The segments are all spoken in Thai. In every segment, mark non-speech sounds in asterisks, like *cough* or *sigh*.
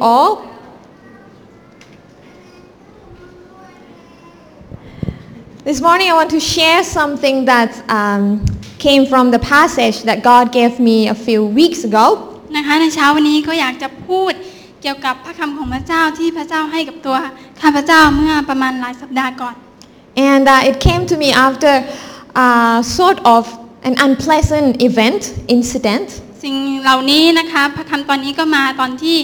all. This morning, I want to share something that um, came from the passage that God gave me a few weeks ago. นะคะในเช้าวันนี้ก็อยากจะพูดเกี่ยวกับพระคำของพระเจ้าที่พระเจ้าให้กับตัวข้าพเจ้าเมื่อประมาณหลายสัปดาห์ก่อน And uh, it came to me after uh, sort of an unpleasant event, incident. สิ่งเหล่านี้นะคะพระคำตอนนี้ก็มาตอนที่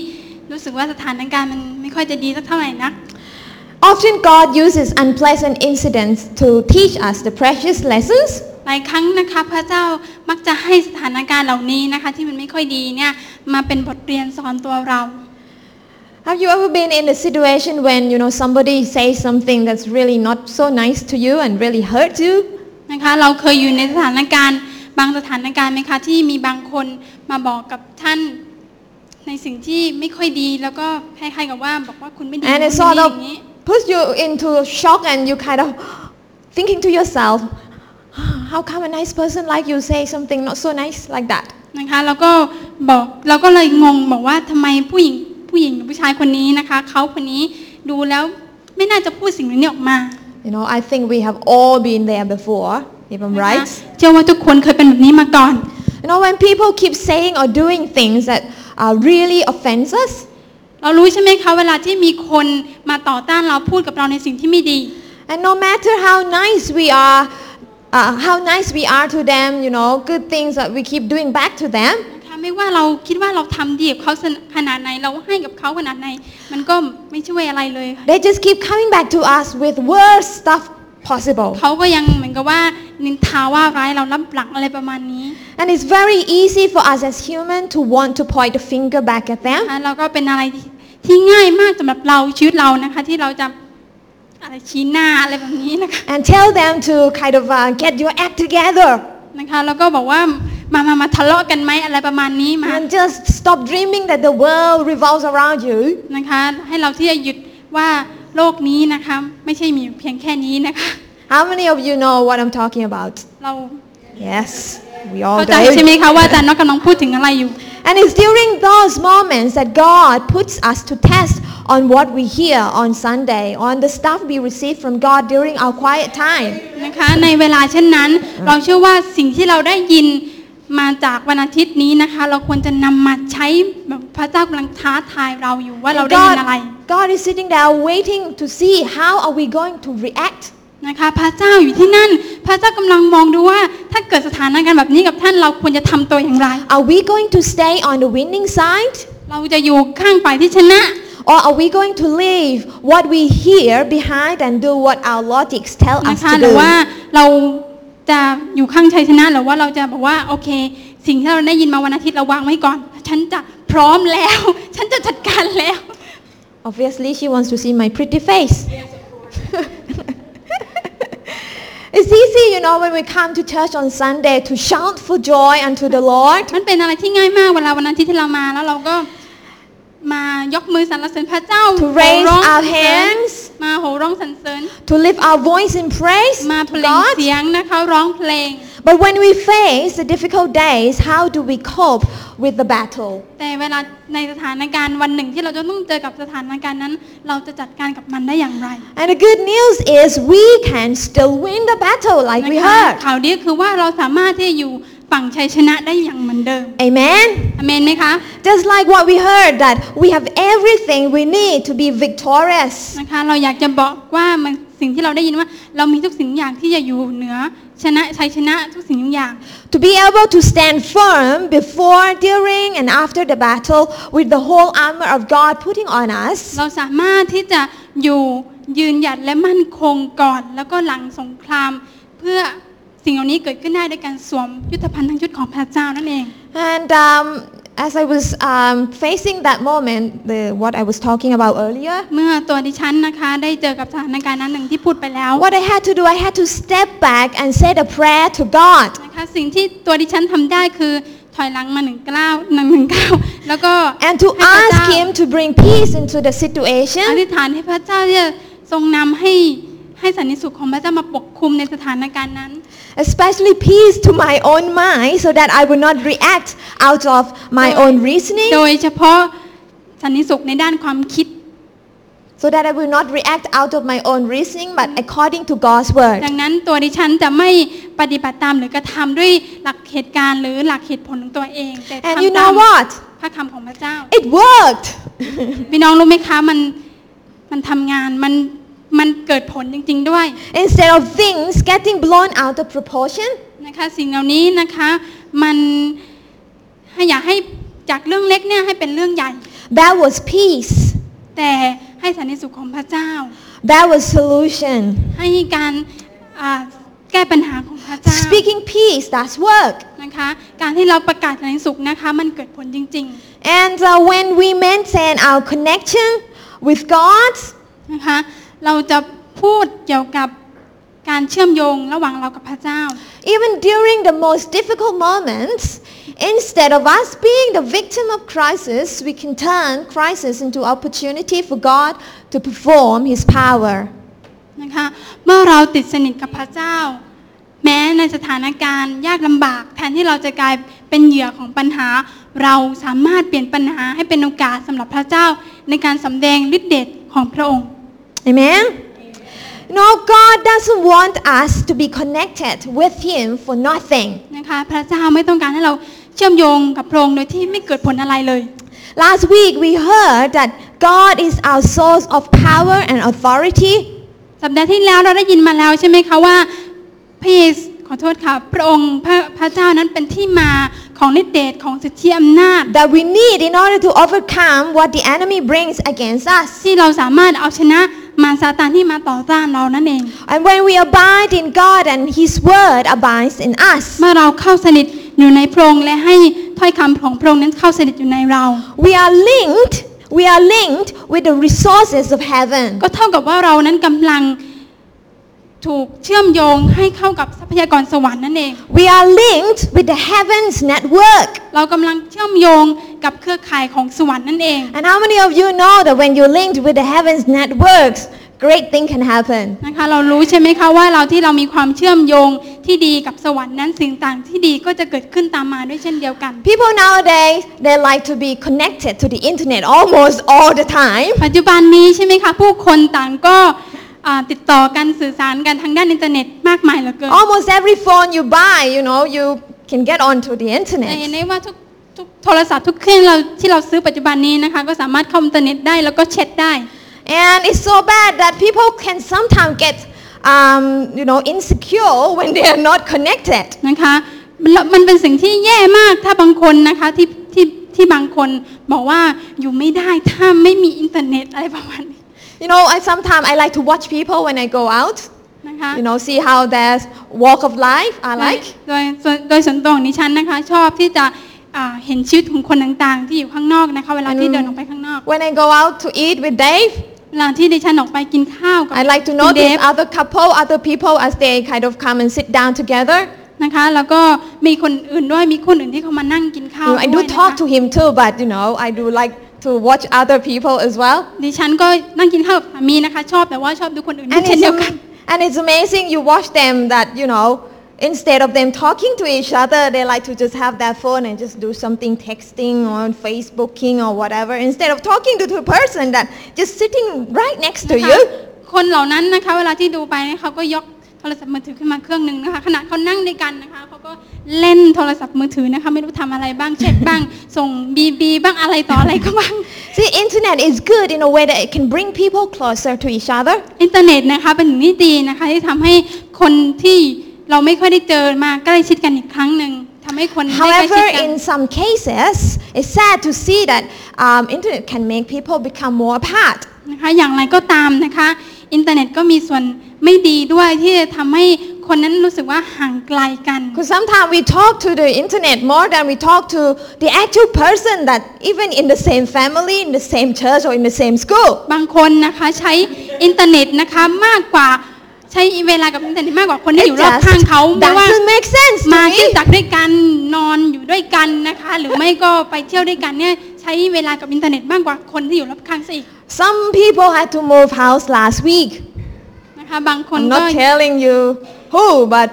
รู้สึกว่าสถานการณ์มันไม่ค่อยจะดีสักเท่าไหร่นัก Often, God uses unpleasant incidents to teach us the precious lessons หลายครั้งนะคะพระเจ้ามักจะให้สถานการณ์เหล่านี้นะคะที่มันไม่ค่อยดีเนี่ยมาเป็นบทเรียนสอนตัวเรา Have you ever been in a situation when you know somebody says something that's really not so nice to you and really hurts you? นะคะเราเคยอยู่ในสถานการณ์บางสถานการณ์ไหมคะที่มีบางคนมาบอกกับท่าน ในสิ่งที่ไม่ค่อยดีแล้วก็คล้ายๆกับว่าบอกว่าคุณไม่ดี And คุ it ณ sort ไม่ดีอ of ย่างนี้ puts you into shock and you kind of thinking to yourself, how come a nice person like you say something not so nice like that? นะคะแล้วก็บอกเราก็เลยงงบอกว่าทำไมผู้หญิงผู้หญิงหรือผู้ชายคนนี้นะคะเขาคนนี้ดูแล้วไม่น่าจะพูดสิ่งนี้ออกมา You know, I think we have all been there before, if I'm นะคะ right. เชื่อว่าทุกคนเคยเป็นแบบนี้มาก่อน You know, when people keep saying or doing things that uh, really offends us, เรารู้ใช่ไหมคะเวลาที่มีคนมาต่อต้านเราพูดกับเราในสิ่งที่ไม่ดี and no matter how nice we are, uh, how nice we are to them, you know, good things that we keep doing back to them, นะคะไม่ว่าเราคิดว่าเราทำดีกับเขาขนาดไหนเราให้กับเขาขนาดไหนมันก็ไม่ช่วยอะไรเลยค่ะ they just keep coming back to us with worst stuff possible. เขาก็ยังเหมือนกับว่านินทาว่าร้ายเรารับหลังอะไรประมาณนี้ And it's very easy for us as human to want to point the finger back at นะ them. คะเราก็เป็นอะไรที่ที่ง่ายมากสำหรับเราชีวิตเรานะคะ ที่เราจะอะไรชี้หน้าอะไรแบบนี้นะคะ and tell them to kind of uh, get your act together นะคะแล้วก็บอกว่ามามามาทะเลาะกันไหมอะไรประมาณนี้มา and just stop dreaming that the world revolves around you นะคะให้เราที่จะหยุดว่าโลกนี้นะคะไม่ใช่มีอยู่เพียงแค่นี้นะคะ how many of you know what i'm talking about เรา yes we all เข้าใจ do ใช่ไหมคะว่าอาจารย์นกกำลังพูดถึงอะไรอยู่ and it's during those moments that god puts us to test on what we hear on sunday on the stuff we receive from god during our quiet time นะคะในเวลาเช่นนั้น เราเชื่อว่าสิ่งที่เราได้ยินมาจากวันอาทิตย์นี้นะคะ เราควรจะนำมาใช้แบบพระเจ้ากำลังท้าทายเราอยู่ว่าเรา And ได้ยินอะไร god, god is sitting there waiting to see how are we going to react นะคะ พระเจ้าอยู่ที่นั่น พระเจ้ากำลังมองดูว่าถ้าเกิดสถานการณ์แบบนี้กับท่านเราควรจะทำตัวอย่างไร Are we going to stay on the winning side? เราจะอยู่ข้างฝ่ายที่ชนะ Or are we going to leave what we hear behind and do what our logics tell นะ us คะ to หรือว่า do? เราจะอยู่ข้างชัยชนะหรือว่าเราจะบอกว่าโอเค สิ่งที่เราได้ยินมาวันอาทิตย์เราวางไว้ก่อน ฉันจะพร้อมแล้ว ฉันจะจัดการแล้ว Obviously, she wants to see my pretty face. it's easy, you know, when we come to church on Sunday to shout for joy unto the Lord, มันเป็นอะไรที่ง่ายมากเวลาวันอาทิตย์ที่เรามาแล้วเราก็ มายกมือสรรเสริญพระเจ้า to โห่ raise ร้องสร our รเสริญ hands, มาโหร้องสรรเสริญ to lift our voice in praise มา to เปล่ง God. เสียงนะคะร้องเพลง But when we face the difficult days, how do we cope with the battle? แต่เวลาในสถานการณ์วันหนึ่งที่เราจะต้องเจอกับสถานการณ์นั้น เราจะจัดการกับมันได้อย่างไร And the good news is we can still win the battle like we นะคะ heard. ข่าวดีก็คือว่าเราสามารถที่จะอยู่ ฝั่งชัยชนะได้อย่างเหมือนเดิม Amen. อเมนไหมคะ Just like what we heard that we have everything we need to be victorious. นะคะ เราอยากจะบอกว่ามันสิ่งที่เราได้ยินว่า เรามีทุกสิ่งอย่างที่จะอยู่เหนือชนะชัยชนะทุกสิ่งทุกอย่าง To be able to stand firm before, during, and after the battle with the whole armor of God putting on us. เราสามารถที่จะอยู่ยืนหยัดและมั่นคงก่อน แล้วก็หลังสงคราม เพื่อ สิ่งเหล่านี้เกิดขึ้นได้ด้วยการสวมยุทธภัณฑ์ทั้งชุดของพระเจ้านั่นเอง And um, as I was um, facing that moment, the, what I was talking about earlier, เมื่อตัวดิฉันนะคะได้เจอกับสถานการณ์นั้นหนึ่งที่พูดไปแล้ว what I had to do, I had to step back and say a prayer to God. นะคะสิ่งที่ตัวดิฉันทำได้คือถอยหลังมาหนึ่งก้าวหนึ่งหนึ่งก้าวแล้วก็ And to ให้พระ ask เจ้า Him to bring peace into the อ situation. ธิษฐานให้พระเจ้าที่จะทรงนำให้ให้สันนิสุขของพระเจ้ามาปกคลุมในสถานการณ์นั้น especially peace to my own mind so that I would not react out of my own reasoning โดยเฉพาะสันนิสุขในด้านความคิด so that I will not react out of my own reasoning, but according to God's word. ดังนั้นตัวดิฉันจะไม่ปฏิบัติตามหรือกระทำด้วยหลักเหตุการณ์หรือหลักเหตุผลของตัวเองแต่ And you ทำตาม know what? พระคำของพระเจ้า It worked. พี่น้องรู้ไหมคะมันมันทำงานมัน มันเกิดผลจริง ๆด้วย Instead of things getting blown out of proportion, นะคะ สิ่งเหล่านี้นะคะมันให้อยากให้จากเรื่องเล็กเนี่ยให้เป็นเรื่องใหญ่ that was peace. แต่ให้สันนิสุขของพระเจ้า That was solution. ให้การอ่าแก้ปัญหาของพระเจ้า Speaking peace, that's work. นะคะการที่เราประกาศสันนิสุขนะคะมันเกิดผลจริง And uh, when we maintain our connection with God, ๆนะคะ เราจะพูดเกี่ยวกับการเชื่อมโยงระหว่างเรากับพระเจ้า even during the most difficult moments, instead of us being the victim of crisis, we can turn crisis into opportunity for God to perform His power. นะคะเมื่อเราติดสนิทกับพระเจ้า แม้ในสถานการณ์ยากลำบาก แทนที่เราจะกลายเป็นเหยื่อของปัญหา เราสามารถเปลี่ยนปัญหาให้เป็นโอกาสสำหรับพระเจ้า ในการสำแดงฤทธิเดชของพระองค์ Amen? No, God doesn't want us to be connected with Him for nothing. นะคะพระเจ้าไม่ต้องการให้เราเชื่อมโยงกับพระองค์โดยที่ไม่เกิดผลอะไรเลย Last week we heard that God is our source of power and authority. สัปดาห์ที่แล้วเราได้ยินมาแล้วใช่ไหมคะว่าพระเยซูขอโทษค่ะพระองค์พระพระเจ้านั้นเป็นที่มาของฤทธิเดชของสิทธิอำนาจ that we need in order to overcome what the enemy brings against us. ที่เราสามารถเอาชนะ มารซาตานที่มาต่อต้านเรานั่นเอง And when we abide in God and His word abides in us, เมื่อเราเข้าสนิทอยู่ในพระองค์และให้ถ้อยคำของพระองค์นั้นเข้าสนิทอยู่ในเรา we are linked, we are linked with the resources of heaven. ก็เท่ากับว่าเรานั้นกำลัง ถูกเชื่อมโยงให้เข้ากับทรัพยากรสวรรค์นั่นเอง We are linked with the heavens network. เรากำลังเชื่อมโยงกับเครือข่ายของสวรรค์นั่นเอง And how many of you know that when you're linked with the heavens networks, great thing can happen? นะคะเรารู้ใช่ไหมคะว่าเราที่เรามีความเชื่อมโยงที่ดีกับสวรรค์นั้นสิ่งต่างที่ดีก็จะเกิดขึ้นตามมาด้วยเช่นเดียวกัน People nowadays, they like to be connected to the internet almost all the time. ปัจจุบันนี้ใช่ไหมคะผู้คนต่างก็อ่า ติดต่อกันสื่อสารกันทางด้านอินเทอร์เน็ตมากมายเหลือเกิน Almost every phone you buy, you know, you can get onto the แต่เห็น internet. ได้ว่าทุกทุกโทรศัพท์ทุกเครื่องเราที่เราซื้อปัจจุบันนี้นะคะ ก็สามารถเข้าอินเทอร์เน็ตได้แล้วก็แชทได้ And it's so bad that people can sometimes get, um, you know, insecure when they are not connected. นะคะมันมันเป็นสิ่งที่แย่มากถ้าบางคนนะคะที่ที่ที่บางคนบอกว่าอยู่ไม่ได้ถ้าไม่มีอินเทอร์เน็ตอะไรประมาณนี้ You know, I sometimes I like to watch people when I go out. นะคะ You know, see how their walk of life are โดย like. โดยส่วนโดยส่วนตัวของดิฉันนะคะ ชอบที่จะอ่าเห็นชีวิตของคนต่างๆ ที่อยู่ข้างนอกนะคะ เวลาที่ อืม เดินออกไปข้างนอก When I go out to eat with Dave, เวลาที่ดิฉันออกไปกินข้าวกับ I like to คุณเด notice ฟ other couple, other people as they kind of come and sit down together. นะคะ แล้วก็มีคนอื่นด้วยมีคนอื่นที่เขามานั่งกินข้าว You know, I ด้ do วยนะคะ talk to him too, but you know, I do like to watch other people as well. ดิฉันก็นั่งกินข้าวกับสามีนะคะ ชอบแต่ว่าชอบดูคนอื่นด้วย And เช่น it's, เดียวกัน am- and it's amazing you watch them that, you know, instead of them talking to each other, they like to just have their phone and just do something texting or Facebooking or whatever, instead of talking to the person that just sitting right next to นะคะ you. คนเหล่านั้นนะคะ เวลาที่ดูไปเนี่ยเขาก็ยกโท รศัพท์มือถือขึ้นมาเครื่องหนึ่งนะคะขณะเขานั่งด้วยกันนะคะเขาก็เล่นโทรศัพท์มือถือนะคะไม่รู้ทำอะไรบ้างเช็ดบ้าง ส่งบีบีบ้างอะไรต่ออะไรก็บ้าง See, internet is good in a way that it can bring people closer to each other. อินเทอร์เน็ตนะคะเป็นสิ่งที่ดีนะคะที่ทำให้คนที่เราไม่ค่อยได้เจอมาใกล้ชิดกันอีกครั้งหนึ่งทำให้คนได้ใกล้ชิ However, ดกัน in some cases, it's sad to see that um, internet can make people become more apart. นะคะอย่างไรก็ตามนะคะ อินเทอร์เน็ตก็มีส่วน ไม่ดีด้วยที่จะทำให้คนนั้นรู้สึกว่าห่างไกลกัน Because sometimes we talk to the internet more than we talk to the actual person that even in the same family, in the same church, or in the same school. บางคนนะคะใช้อินเทอร์เน็ตนะคะมากกว่าใช้เวลากับอินเทอร์เน็ตมากกว่าคนที่ It อยู่รอบข้างเขาไม่ว่า doesn't make sense มา to ขึ้น me. จักรด้วยกันนอนอยู่ด้วยกันนะคะ หรือไม่ก็ไปเที่ยวด้วยกันเนี่ยใช้เวลากับอินเทอร์เน็ตมากกว่าคนที่อยู่รอบข้างซะอีก Some people had to move house last week. นะคะบางคน I'm ก็ not telling you who, but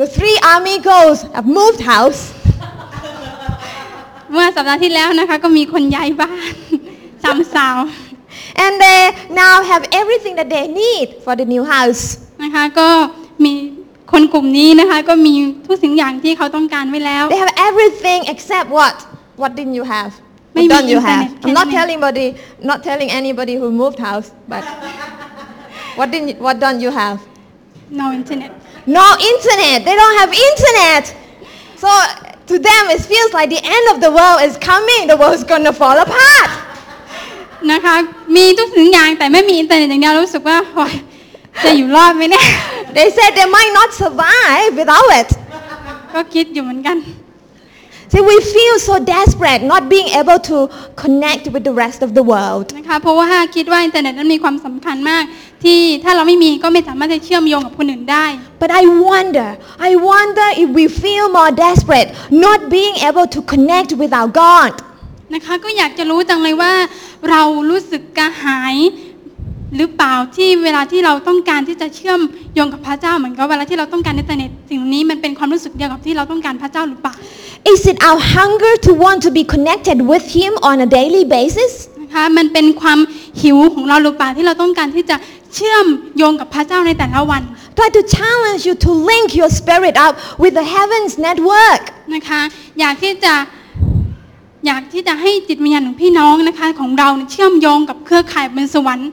the three army girls have moved house. *laughs* เมื่อสัปดาห์ที่แล้วนะคะ ก็มีคนย้ายบ้าน สามสาว *laughs* And they now have everything that they need for the new house. นะคะก็มีคนกลุ่มนี้นะคะก็มีทุกสิ่งอย่างที่เขาต้องการไว้แล้ว They have everything except what? What didn't you have? What Maybe don't you have? internet, I'm not internet. telling anybody, not telling anybody who moved house, but *laughs* what didn't you, what don't you have? no internet No internet. They don't have internet. So to them, it feels like the end of the world is coming. The world's gonna fall apart. นะคะมีทุกสิ่งอย่างแต่ไม่มีอินเทอร์เน็ตอย่างเดียวรู้สึกว่าโอ๊ยจะอยู่รอดไหมเนี่ย They said they might not survive without it. ก็คิดอยู่เหมือนกัน See, we feel so desperate not being able to connect with the rest of the world. นะคะเพราะว่าคิดว่าอินเทอร์เน็ตนั้นมีความสำคัญมาก ที่ถ้าเราไม่มีก็ไม่สามารถจะเชื่อมโยงกับคนอื่นได้ But I wonder, I wonder if we feel more desperate not being able to connect with our God. นะคะก็อยากจะรู้จังเลยว่าเรารู้สึกกระหายหรือเปล่าที่เวลาที่เราต้องการที่จะเชื่อมโยงกับพระเจ้าเหมือนกับเวลาที่เราต้องการอินเทอร์เน็ตสิ่งนี้มันเป็นความรู้สึกเดียวกับที่เราต้องการพระเจ้าหรือเปล่า Is it our hunger to want to be connected with Him on a daily basis? นะคะมันเป็นความหิวของเราหรือเปล่าที่เราต้องการที่จะ เชื่อมโยงกับพระเจ้าในแต่ละวัน Try to challenge you to link your spirit up with the heaven's network. นะคะอยากที่จะอยากที่จะให้จิตวิญญาณของพี่น้องนะคะของเราเนี่ยเชื่อมโยงกับเครือข่ายบนสวรรค์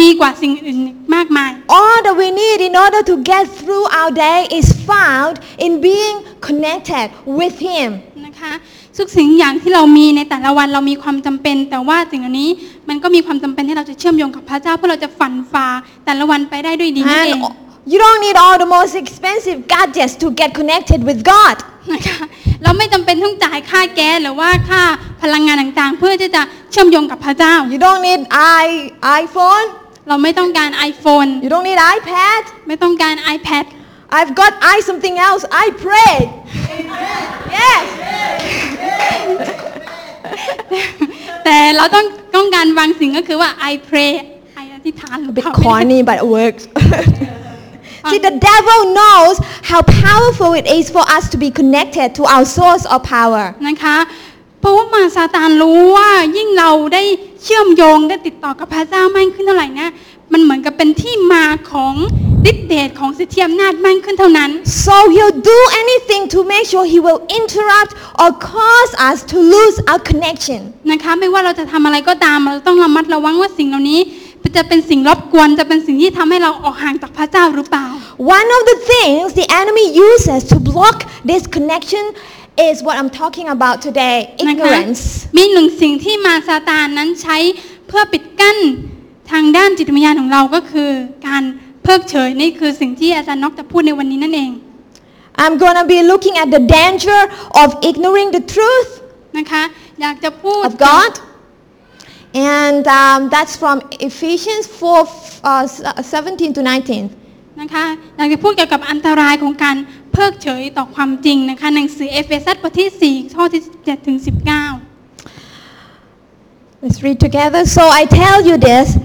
ดีกว่าสิ่งอื่นมากมาย All that we need in order to get through our day is found in being connected with Him. นะคะทุกสิ่งอย่างที่เรามีในแต่ละวันเรามีความจำเป็น แต่ว่าสิ่งเหล่านี้ มันก็มีความจำเป็นที่เราจะเชื่อมโยงกับพระเจ้าเพื่อเราจะฝันฝ่าแต่ละวันไปได้ด้วยดีนั่นเอง And you don't need all the most expensive gadgets to get connected with God. นะคะเราไม่จำเป็นต้องจ่ายค่าแก๊สหรือว่าค่าพลังงานต่างๆ เพื่อที่จะเชื่อมโยงกับพระเจ้า You don't need i iPhone. เราไม่ต้องการ iPhone You don't need iPad. ไม่ต้องการ iPad I've got i something else. I pray. Yes. แต่เราต้องต้องการบางสิ่งก็คือว่า I pray I อธิษฐานหรือ A เป bit ล่า corny, but it works. See, the devil knows how powerful it is for us to be connected to our source of power. นะคะเพราะว่ามารซาตานรู้ว่ายิ่งเราได้เชื่อมโยงได้ติดต่อกับพระเจ้ามากขึ้นเท่าไหร่นะ มันเหมือนกับเป็นที่มาของฤทธิเดชของสิทธิอำนาจมากขึ้นเท่านั้น So he'll do anything to make sure he will interrupt or cause us to lose our connection. นะคะไม่ว่าเราจะทำอะไรก็ตามเราต้องระมัดระวังว่าสิ่งเหล่านี้จะเป็นสิ่งรบกวนจะเป็นสิ่งที่ทำให้เราออกห่างจากพระเจ้าหรือเปล่า One of the things the enemy uses to block this connection is what I'm talking about today นะคะ ignorance. มีหนึ่งสิ่งที่มารซาตานนั้นใช้เพื่อปิดกั้น ทางด้านจิตวิญญาณของเราก็คือการเพิกเฉยนี่คือสิ่งที่อาจารย์นกจะพูดในวันนี้นั่นเอง I'm going to be looking at the danger of ignoring the truth นะคะอยากจะพูด of God. And um, that's from Ephesians 4 uh, 17 to 19. นะคะอยากจะพูดเกี่ยวกับอันตรายของการเพิกเฉยต่อความจริงนะคะหนังสือเอเฟซัสบทที่ 4 ข้อที่7ถึง19 Let's read together. So I tell you this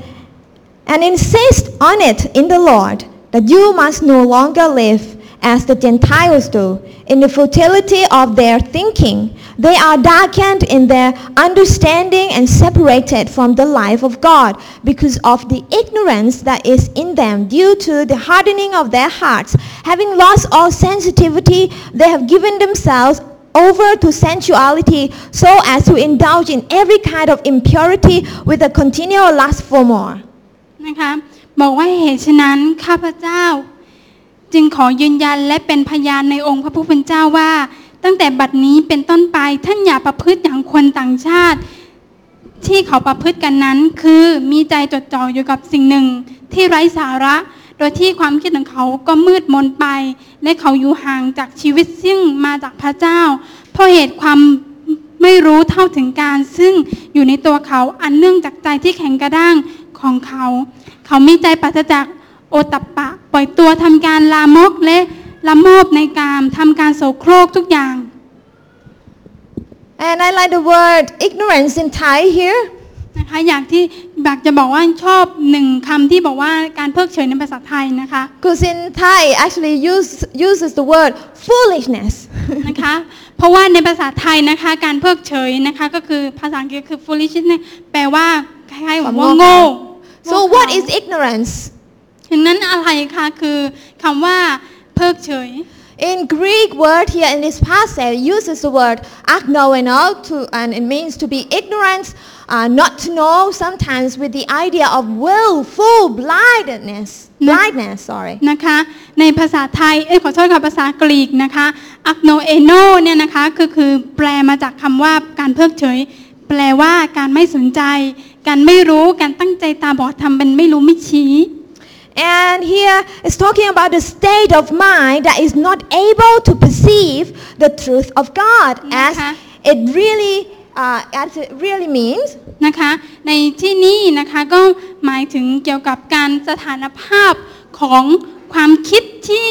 and insist on it in the Lord that you must no longer live as the Gentiles do in the futility of their thinking. They are darkened in their understanding and separated from the life of God because of the ignorance that is in them due to the hardening of their hearts. Having lost all sensitivity, they have given themselves over to sensuality so as to indulge in every kind of impurity with a continual lust for more. นะคะบอกว่าเหตุฉะนั้นข้าพเจ้า จึงขอยืนยันและเป็นพยานในองค์พระผู้เป็นเจ้าว่า ตั้งแต่บัดนี้เป็นต้นไปท่านอย่าประพฤติอย่างคนต่างชาติ ที่เขาประพฤติกันนั้น คือมีใจจดจ่ออยู่กับสิ่งหนึ่งที่ไร้สาระ โดยที่ความคิดของเขาก็มืดมนไป และเขาอยู่ห่างจากชีวิตซึ่งมาจากพระเจ้า เพราะเหตุความไม่รู้เท่าถึงการซึ่งอยู่ในตัวเขาอันเนื่องจากใจที่แข็งกระด้างของเขา เขามีใจปราศจากโอตตัปปะ ปล่อยตัวทำการลามกและละโมบในกามทำการโสโครกทุกอย่าง And I like the word ignorance in Thai here. นะคะ อยากที่อยากจะบอกว่าชอบหนึ่งคำที่บอกว่าการเพิกเฉยในภาษาไทยนะคะ Because in Thai it actually use, uses the word foolishness. นะคะ เพราะว่าในภาษาไทยนะคะ การเพิกเฉยนะคะก็คือภาษาอังกฤษคือ foolish เนี่ยแปลว่าคล้ายๆความว่าโง่โง่ So what is ignorance? ฉะนั้นอะไรคะคือคำว่าเพิกเฉย In Greek word here in this passage uses the word agnoeno to and it means to be ignorant, uh, not to know sometimes with the idea of willful blindness. No. Blindness, sorry. นะคะในภาษาไทยเอ้ยขอโทษค่ะภาษากรีกนะคะ agno eno เนี่ยนะคะคือคือแปลมาจากคำว่าการเพิกเฉย แปลว่าการไม่สนใจ การไม่รู้ การตั้งใจตาบอดทำเป็นไม่รู้ไม่ชี้ And here it's talking about the state of mind that is not able to perceive the truth of God as Okay. it really, uh, as it really means. นะคะในที่นี้นะคะก็หมายถึงเกี่ยวกับการสถานภาพของความคิดที่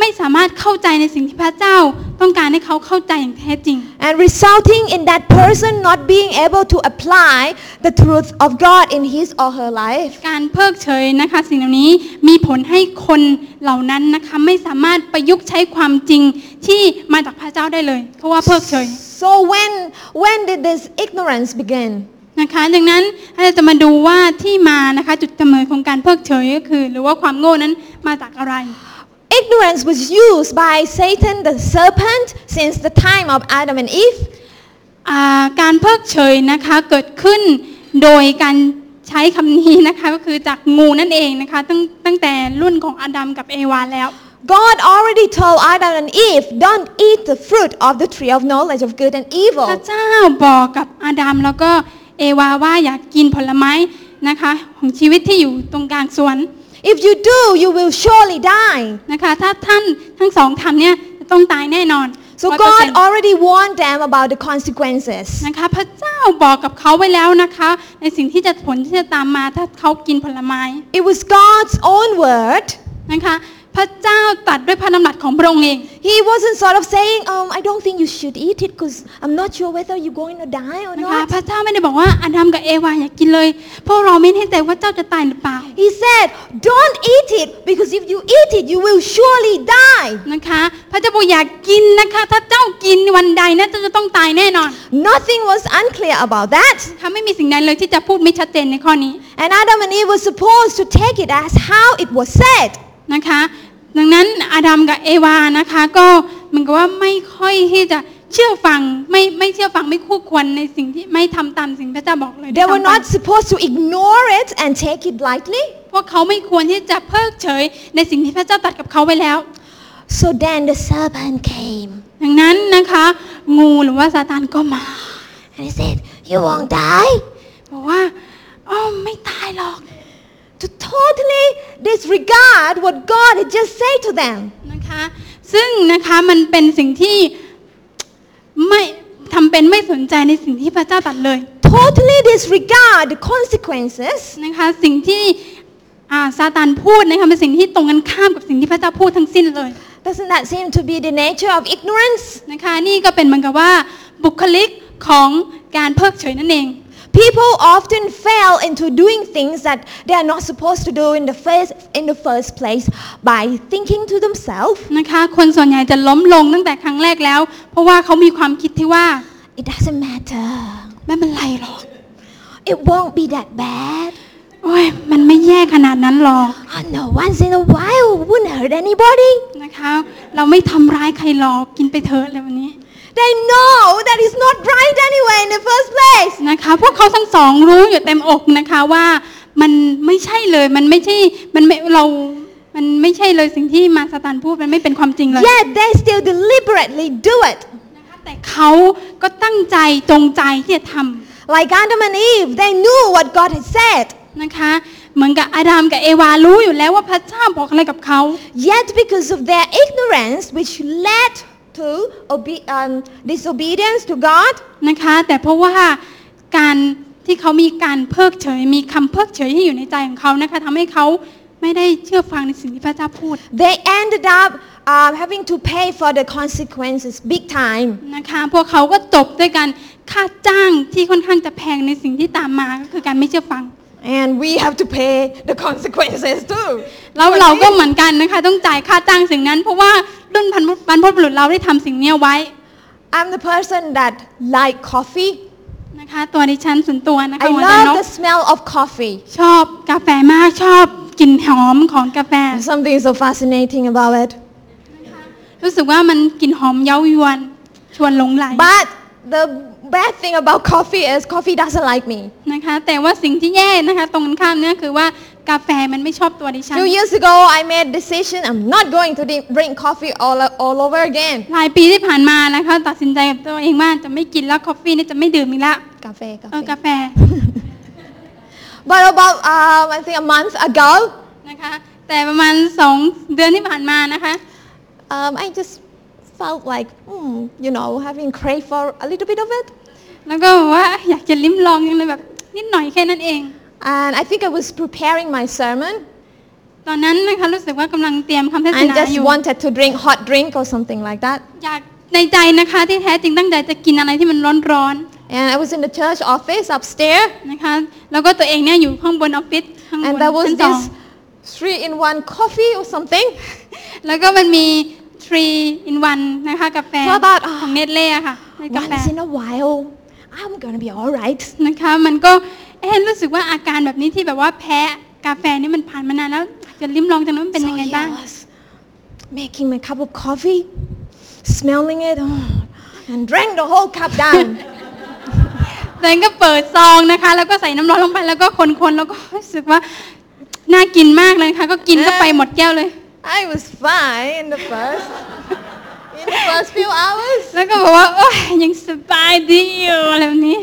ไม่สามารถเข้าใจในสิ่งที่พระเจ้าต้องการให้เขาเข้าใจอย่างแท้จริง and resulting in that person not being able to apply the truth of God in his or her life. การเพิกเฉยนะคะสิ่งเหล่านี้มีผลให้คนเหล่านั้นนะคะไม่สามารถประยุกต์ใช้ความจริงที่มาจากพระเจ้าได้เลย เพราะว่าเพิกเฉย So when when did this ignorance begin? นะคะดังนั้นเราจะมาดูว่าที่มานะคะจุดกำเนิดของการเพิกเฉยก็คือ หรือว่าความโง่นั้นมาจากอะไร Ignorance was used by Satan the serpent since the time of Adam and Eve. อ่าการเพิกเฉยนะคะเกิดขึ้นโดยการใช้คำนี้นะคะก็คือจากงูนั่นเองนะคะตั้งตั้งแต่รุ่นของอาดัมกับเอวาแล้ว God already told Adam and Eve, don't eat the fruit of the tree of knowledge of good and พระ evil. เจ้าบอกกับอาดัมแล้วก็เอวาว่าอยากกินผลไม้นะคะของชีวิตที่อยู่ตรงกลางสวน If you do, you will surely die. นะคะถ้าท่านทั้งสองทำเนี่ยจะต้องตายแน่นอน So 100% God already warned them about the consequences. นะคะพระเจ้าบอกกับเขาไว้แล้วนะคะ ในสิ่งที่จะผลที่จะตามมาถ้าเขากินผลไม้ It was God's own word. นะคะ พระเจ้าตรัดด้วยพระดำรัสของพระองค์เอง He wasn't sort of saying, um, I don't think you should eat it because I'm not sure whether you're going to die or นะคะ not. พระเจ้าไม่ได้บอกว่าอาดัมกับเอวาอย่ากินเลย เพราะเราไม่แน่ใจว่าเจ้าจะตายหรือเปล่า He said, don't eat it because if you eat it, you will surely die. นะคะ พระเจ้าบอกอย่ากินนะคะ ถ้าเจ้ากินวันใดนะเจ้าจะต้องตายแน่นอน Nothing was unclear about that. นะคะไม่มีสิ่งใดเลยที่จะพูดไม่ชัดเจนในข้อนี้ And Adam and Eve were supposed to take it as how it was said. นะคะ ดังนั้นอาดัมกับเอวานะคะ ก็เหมันก็ว่าไม่ค่อยที่จะเชื่อฟังไม่ไม่เชื่อฟังไม่คู่ควรในสิ่งที่ไม่ทำตามสิ่งที่พระเจ้าบอกเลย They were ด้วยซ้ำไป not supposed to ignore it and take it lightly. พวกเขาไม่ควรที่จะเพิกเฉยในสิ่งที่พระเจ้าตรัดกับเขาไว้แล้ว So then the serpent came ดังนั้นนะคะ งูหรือว่าซาตานก็มา and he said, You won't die. บอกว่าอ๋อไม่ตายหรอก To totally disregard what God had just said to them. นะคะซึ่งนะคะมันเป็นสิ่งที่ไม่ทำเป็นไม่สนใจในสิ่งที่พระเจ้าตรัดเลย Totally disregard the consequences นะคะสิ่งที่อ่าซาตานพูดนะคะเป็นสิ่งที่ตรงกันข้ามกับสิ่งที่พระเจ้าพูดทั้งสิ้นเลย Doesn't that seem to be the nature of ignorance? นะคะนี่ก็เป็นเหมือนกับว่าบุคลิกของการเพิกเฉยนั่นเอง People often fail into doing things that they are not supposed to do in the first, in the first place by thinking to themselves, นะคะคนส่วนใหญ่จะล้มลงตั้งแต่ครั้งแรกแล้ว เพราะว่าเขามีความคิดที่ว่า it doesn't matter. ไม่เป็นไรหรอก It won't be that bad. โอ้ยมันไม่แย่ขนาดนั้นหรอก Oh no, once in a while wouldn't hurt anybody. นะคะ เราไม่ทำร้ายใครหรอก กินไปเถอะอะไรวันนี้ They know that it's not right anyway in the first place. นะคะพวกเขาทั้งสองรู้อยู่เต็มอกนะคะว่ามันไม่ใช่เลยมันไม่ใช่มันไม่เรามันไม่ใช่เลยสิ่งที่มาสตานพูดมันไม่เป็นความจริงเลย Yet they still deliberately do it. นะคะแต่เขาก็ตั้งใจจงใจที่จะทำ Like Adam and Eve, they knew what God had said. นะคะเหมือนกับอาดัมกับเอวารู้อยู่แล้วว่าพระเจ้าบอกอะไรกับเขา Yet because of their ignorance, which led to obe- um, disobedience to God, นะคะ แต่เพราะว่าการที่เขามีการเพิกเฉย มีคำเพิกเฉยที่อยู่ในใจของเขานะคะทำให้เขาไม่ได้เชื่อฟังในสิ่งที่พระเจ้าพูด they ended up um, having to pay for the consequences big time. นะคะ พวกเขาก็จบด้วยการค่าจ้างที่ค่อนข้างจะแพงในสิ่งที่ตามมาก็คือการไม่เชื่อฟัง And we have to pay the consequences too. แล้วเราก็เหมือนกันนะคะ ต้องจ่ายค่าจ้างสิ่งนั้น เพราะว่ารุ่นพันบรรพบุรุษเราได้ทำสิ่งเนี้ยไว้ I'm the person that like coffee. นะคะตัวดิฉันส่วนตัวนะคะ I หัวใจน love ก the smell of coffee. ชอบกาแฟมากชอบกลิ่นหอมของกาแฟ There's something so fascinating about it. รู้สึกว่ามันกลิ่นหอมเย้ายวนชวนหลงไหล But the bad thing about coffee is coffee doesn't like me. นะคะแต่ว่าสิ่งที่แย่นะคะตรงกันข้ามเนี่ยคือว่ากาแฟมันไม่ชอบตัวดิฉัน Few years ago, I made a decision I'm not going to drink- drink coffee all, all over again. หลายปีที่ผ่านมานะคะตัดสินใจกับตัวเองว่าจะไม่กินแล้วกาแฟนี่จะไม่ดื่มอีกแล้ว Cafe, เออกา cafe. แฟ But about, um, I think a month ago, นะคะแต่ประมาณสองเดือนที่ผ่านมานะคะ um, I just felt like, hmm, you know, having crave for a little bit of it. แล้วก็บอกว่าอยากจะลิ้มลองยังเลยแบบนิดหน่อยแค่นั้นเอง And I think I was preparing my sermon ตอนนั้นนะคะรู้สึกว่ากำลังเตรียมคำเทศ and นา just อยู่ wanted to drink hot drink or something like that. อยากในใจนะคะที่แท้จริงตั้งใจจะกินอะไรที่มันร้อน And I was in the church office upstairs ๆนะคะแล้วก็ตัวเองเนี่ยอยู่ข้างบนออฟฟิศข้างบ and น there was ชั้นสอง this three in one coffee or something. แล้วก็มันมี three in one นะคะกาแฟ So I thought, ของเนตเล่ค่ะในกาแฟ Once in a while, I'm gonna be alright. นะคะมันก็เอ๊ะรู้สึกว่าอาการแบบนี้ที่แบบว่าแพ้กาแฟนี่มันผ่านมานานแล้วอยากจะลิ้มลองจังนั้นมันเป็น So ยังไงบ้าง I was making my cup of coffee, smelling it, oh, and drank the whole cup down. ตัวเองก็เปิดซองนะคะ แล้วก็ใส่น้ำร้อนลงไปแล้วก็คนๆแล้วก็รู้สึกว่าน่ากินมากเลยค่ะ ก็กินก็ไปหมดแก้วเลย I was fine in the first, in the first few hours. แล้วก็บอกว่าโอ้ยยังสบายดีอยู่อะไรแบบนี้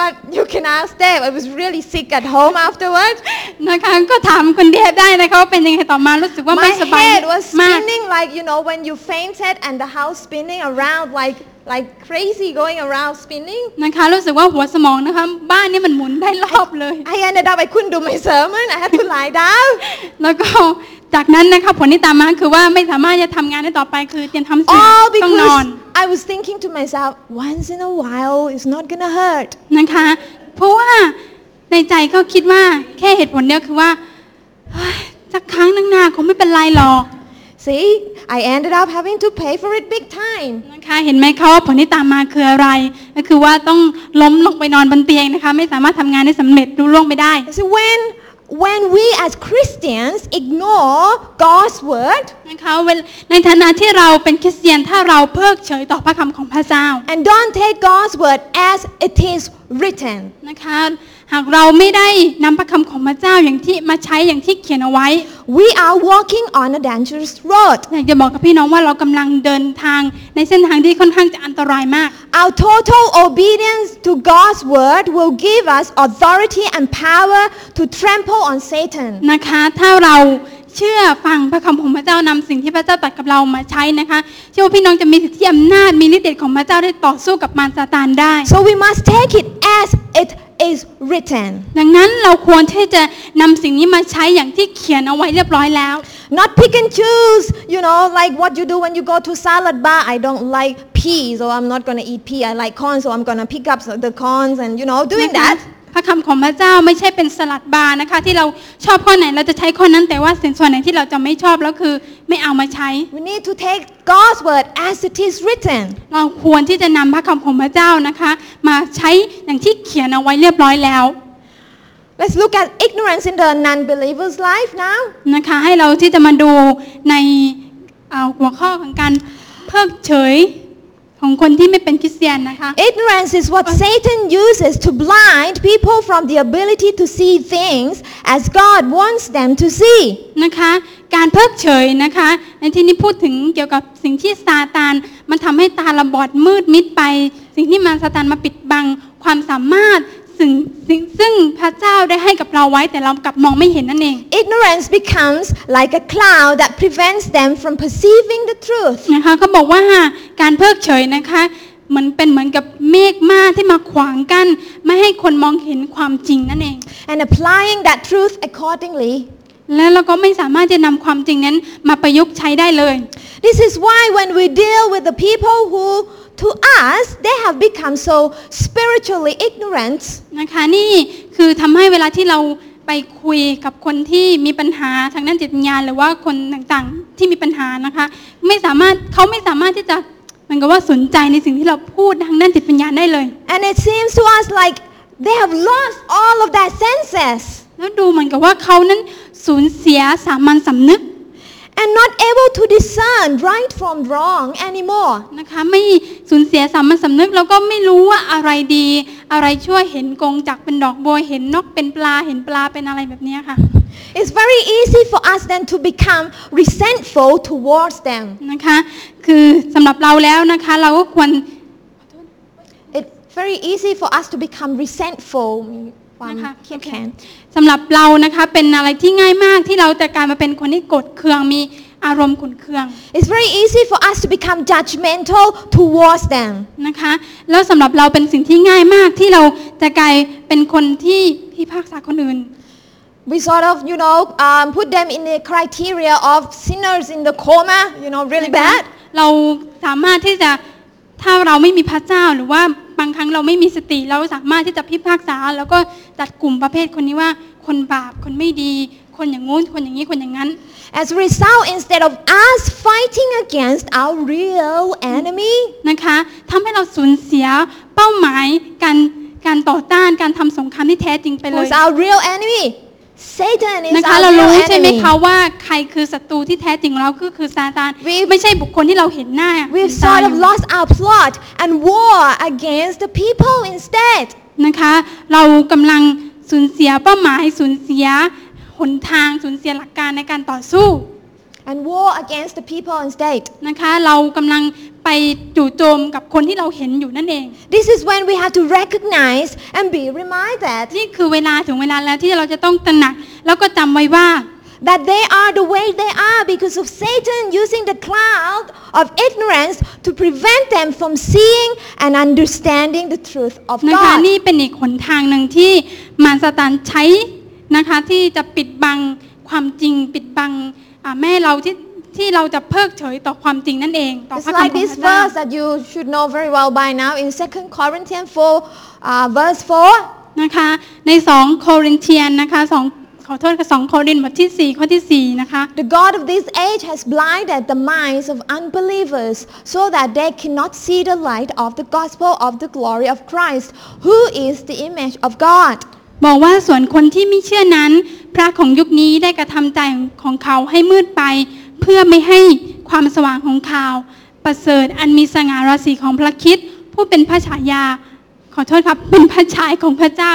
But you can ask them. I was really sick at home afterwards. นะคะก็ถามคนเดียได้นะคะว่าเป็นยังไงต่อมารู้สึกว่า My ไม่สบาย head was มาก spinning like you know when you fainted and the house spinning around like like crazy, going around spinning. นะคะ รู้สึกว่าหัวสมองนะคะ บ้านนี่มันหมุนได้รอบเลย I ended up I couldn't do my sermon. I had to lie down. *laughs* แล้วก็ จากนั้นนะคะผลที่ตามมาคือว่าไม่สามารถจะทำงานได้ต่อไปคือเตรียมทำเสร็จ All ต้องนอน because I was thinking to myself, once in a while, it's not gonna hurt. นะคะ เพราะว่าในใจก็คิดว่าแค่เหตุผลเดียวคือว่าเฮ้ยสักครั้งหนึงหน้าคงไม่เป็นไรหรอก See, I ended up having to pay for it big time. นะคะเห็นไหมคะว่าผลที่ตามมาคืออะไร ก็คือว่าต้องล้มลงไปนอนบนเตียงนะคะ ไม่สามารถทำงานได้สำเร็จรุ่ล่วงไปได้ So when when we as Christians ignore God's word นะคะเวลในฐานะที่เราเป็นคริสเตียนถ้าเราเพิกเฉยต่อพระคำของพระเจ้า and don't take God's word as it is written, นะคะ หากเราไม่ได้นำพระคำของพระเจ้าอย่างที่มาใช้อย่างที่เขียนเอาไว้ we are walking on a dangerous road. อยากจะบอกกับพี่น้องว่าเรากำลังเดินทางในเส้นทางที่ค่อนข้างจะอันตรายมาก Our total obedience to God's word will give us authority and power to trample on Satan. นะคะถ้าเราเชื่อฟังพระคำของพระเจ้านำสิ่งที่พระเจ้าตรัสกับเรามาใช้นะคะเชื่อว่าพี่น้องจะมีสิทธิอำนาจมีฤทธิ์เดชของพระเจ้าได้ต่อสู้กับมารซาตานได้ So we must take it as it is written. ดังนั้นเราควรที่จะนำสิ่งนี้มาใช้อย่างที่เขียนเอาไว้เรียบร้อยแล้ว Not pick and choose, you know, like what you do when you go to salad bar. I don't like peas, or I'm not going to eat pea. I like corn, so I'm going to pick up the corns and, you know, doing นะคะ that. พระคำของพระเจ้าไม่ใช่เป็นสลัดบาร์นะคะ ที่เราชอบข้อไหนเราจะใช้ข้อนั้นแต่ว่าสิ่งส่วนไหนที่เราจะไม่ชอบแล้วคือไม่เอามาใช้ We need to take God's word as it is written. เราควรที่จะนำพระคำของพระเจ้านะคะ มาใช้อย่างที่เขียนเอาไว้เรียบร้อยแล้ว Let's look at ignorance in the non-believer's life now. นะคะ ให้เราที่จะมาดูในเอ่อหัวข้อของการเพิกเฉย ของคนที่ไม่เป็นคริสเตียนนะคะ Ignorance is what Satan uses to blind people from the ability to see things as God wants them to see. นะคะการเพิกเฉยนะคะในที่นี้พูดถึงเกี่ยวกับสิ่งที่ซาตานมันทำให้ตาเราบอดมืดมิดไป สิ่งที่มารซาตานมาปิดบังความสามารถ สิ่งสิ่งซึ่งพระเจ้าได้ให้กับเราไว้แต่เรากลับมองไม่เห็นนั่นเอง Ignorance becomes like a cloud that prevents them from perceiving the truth. นะคะเขาบอกว่าการเพิกเฉยนะคะเหมือนเป็นเหมือนกับเมฆมาที่มาขวางกั้นไม่ให้คนมองเห็นความจริงนั่นเอง and applying that truth accordingly. และเราก็ไม่สามารถจะนำความจริงนั้นมาประยุกต์ใช้ได้เลย This is why when we deal with the people who, to us, they have become so spiritually ignorant, นะคะนี่คือทำให้เวลาที่เราไปคุยกับคนที่มีปัญหาทางด้านจิตวิญญาณหรือว่าคนต่างๆที่มีปัญหานะคะ ไม่สามารถเขาไม่สามารถที่จะเหมันก็ว่าสนใจในสิ่งที่เราพูดทางด้านจิตวิญญาณได้เลย And it seems to us like they have lost all of their senses แล้วดูเหมือนกับว่าเขานั้นสูญเสียสามัญสำนึก and not able to discern right from wrong anymore. นะคะไม่สูญเสียสามัญสำนึกแล้วก็ไม่รู้ว่าอะไรดี อะไรช่วยเห็นกงจากเป็นดอกบัวเห็นนกเป็นปลาเห็นปลาเป็นอะไรแบบเนี้ยค่ะ It's very easy for us then to become resentful towards them. นะคะคือสำหรับเราแล้วนะคะเราก็ควร It's very easy for us to become resentful. ความนะคะเครียดแค้นสำหรับเรานะคะเป็นอะไรที่ง่ายมากที่เราจะกลายมาเป็นคนที่กดเคืองมีอารมณ์ขุนเคือง It's very easy for us to become judgmental towards them. นะคะแล้วสำหรับเราเป็นสิ่งที่ง่ายมากที่เราจะกลายเป็นคนที่พิพากษาคนอื่น We sort of, you know, um, put them in the criteria of sinners in the coma, you know, really นะคะ bad. เราสามารถที่จะถ้าเราไม่มีพระเจ้าหรือว่า บางครั้งเราไม่มีสติ เราสามารถที่จะพิพากษา แล้วก็จัดกลุ่มประเภทคนนี้ว่า คนบาปคนไม่ดี คนอย่างงู้นคนอย่างนี้คนอย่างนั้น As a result, instead of us fighting against our real enemy, นะคะทำให้เราสูญเสียเป้าหมายการการต่อต้านการทำสงครามที่แท้จริงไปเล who's ย our real enemy? Satan is นะคะ our เรา real รู้ใช่ไหม enemy. คะว่าใครคือศัตรูที่แท้จริงของเราก็คือซาตาน We- ไม่ใช่บุคคลที่เราเห็นหน้า We've เห็นตา sort อ of ยู่ lost our plot and war against the people instead. นะคะ เรากำลังสูญเสียเป้าหมายสูญเสียหนทางสูญเสียหลักการในการต่อสู้ And war against the people instead. นะคะ เรากำลัง ไปจู่โจมกับคนที่เราเห็นอยู่นั่นเอง This is when we have to recognize and be reminded นี่คือเวลาถึงเวลาแล้วที่เราจะต้องตระหนัก แล้วก็จำไว้ว่า that they are the way they are because of Satan using the cloud of ignorance to prevent them from seeing and understanding the truth of นะคะ God. นี่เป็นอีกหนทางหนึ่งที่มารซาตานใช้นะคะที่จะปิดบังความจริงปิดบังอ่าแม่ให้เราที่ ที่เราจะเพิกเฉยต่อความจริงนั่นเองต่อ It's พระคำ like ของ this พระเจ้า verse that you should know very well by now in 2 Corinthians 4, uh, verse 4. นะคะใน 2 โครินเทียนนะคะสองขอโทษค่ะ2โครินธ์บทที่ 4 ข้อที่4นะคะ The God of this age has blinded the minds of unbelievers so that they cannot see the light of the gospel of the glory of Christ, who is the image of God. บอกว่าส่วนคนที่ไม่เชื่อนั้น พระของยุคนี้ได้กระทำใจของเขาให้มืดไป เพื่อไม่ให้ความสว่างของข่าว ประเสริฐอันมีสง่าราศีของพระคริดผู้เป็นพระฉายา ขอโทษครับเป็นพระฉายของพระเจ้า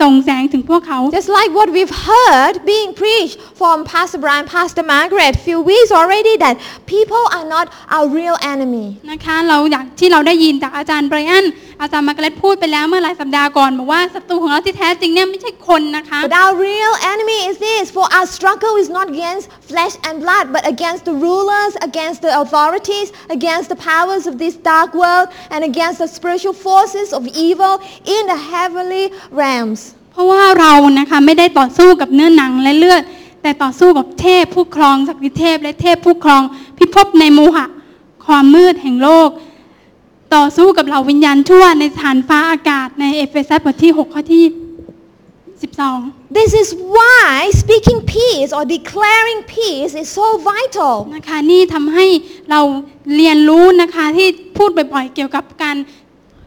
ส่งแสงถึงพวกเขา Just like what we've heard being preached from Pastor Brian, Pastor Margaret, few weeks already, that people are not our real enemy. นะคะเราอยากที่เราได้ยินจากอาจารย์ไบรอัน อาจารย์มาร์กาเร็ตพูดไปแล้วเมื่อหลายสัปดาห์ก่อนบอกว่าศัตรูของเราที่แท้จริงเนี่ยไม่ใช่คนนะคะ But our real enemy is this, for our struggle is not against flesh and blood, but against the rulers, against the authorities, against the powers of this dark world, and against the spiritual forces of evil in the heavenly realms. เพราะว่าเรานะคะไม่ได้ต่อสู้กับเนื้อหนังและเลือดแต่ต่อสู้กับเทพผู้ครองศักดิเทพ และเทพผู้ครองพิภพในโมหะความมืดแห่งโลก ต่อสู้กับเหล่าวิญญาณชั่วในฐานฟ้าอากาศในเอเฟซัสบทที่ 6 ข้อที่ 12 This is why speaking peace or declaring peace is so vital. นะคะนี่ทำให้เราเรียนรู้นะคะที่พูดบ่อยๆ เกี่ยวกับการ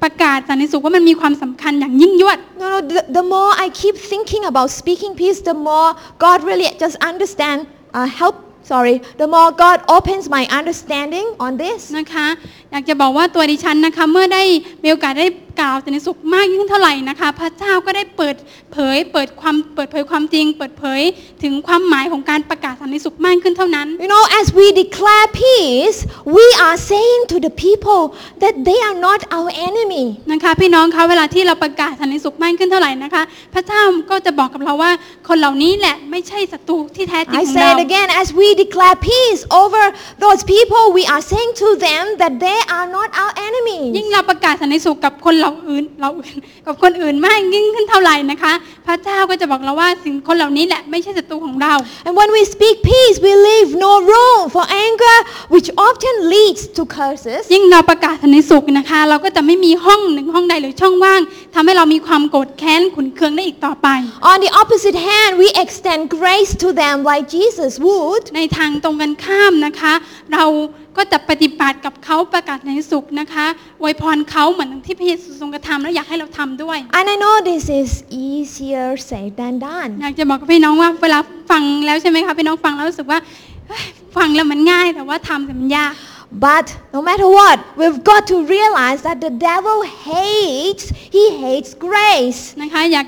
ประกาศสันนิสุขว่ามันมีความสำคัญอย่างยิ่งยวด No, no, the, the more I keep thinking about speaking peace, the more God really just understand, uh, help, sorry, the more God opens my understanding on this. นะคะอยากจะบอกว่าตัวดิฉันนะคะเมื่อได้มีโอกาสได้ กล่าวสันนิสุขมากยิ่งเท่าไหร่นะคะ พระเจ้าก็ได้เปิดเผย เปิดความเปิดเผยความจริง เปิดเผยถึงความหมายของการประกาศสันนิสุขมากขึ้นเท่านั้น You know, as we declare peace, we are saying to the people that they are not our enemy. นะคะพี่น้องคะเวลาที่เราประกาศสันนิสุขมากขึ้นเท่าไหร่นะคะ พระเจ้าก็จะบอกกับเราว่าคนเหล่านี้แหละไม่ใช่ศัตรูที่แท้จริง I ของ say เรา it again, as we declare peace over those people, we are saying to them that they are not our ยิ่ง enemies. เราประกาศสันนิสุขกับคนเราอื่นเราอื่นกับคนอื่นมากยิ่งขึ้นเท่าไหร่นะคะ พระเจ้าก็จะบอกเราว่าสิ่งคนเหล่านี้แหละไม่ใช่ศัตรูของเรา And when we speak peace, we leave no room for anger, which often leads to curses. ยิ่งเราประกาศสันติสุขนะคะ เราก็จะไม่มีห้องหนึ่งห้องใดหรือช่องว่างทำให้เรามีความโกรธแค้นขุนเคืองได้อีกต่อไป On the opposite hand, we extend grace to them like Jesus would. ในทางตรงกันข้ามนะคะ เราก็จะปฏิบัติกับเขาประกาศในสุขนะคะอวยพรเขาเหมือนที่พระเยซูทรงกระทำแล้วอยากให้เราทำด้วย And I know this is easier said than done. อยากจะบอกกับพี่น้องว่าเวลาฟังแล้วใช่ไหมคะพี่น้องฟังแล้วรู้สึกว่าเฮ้ยฟังแล้วมันง่ายแต่ว่าทำแต่มันยาก But no matter what, we've got to realize that the devil hates, he hates grace. นะคะอยาก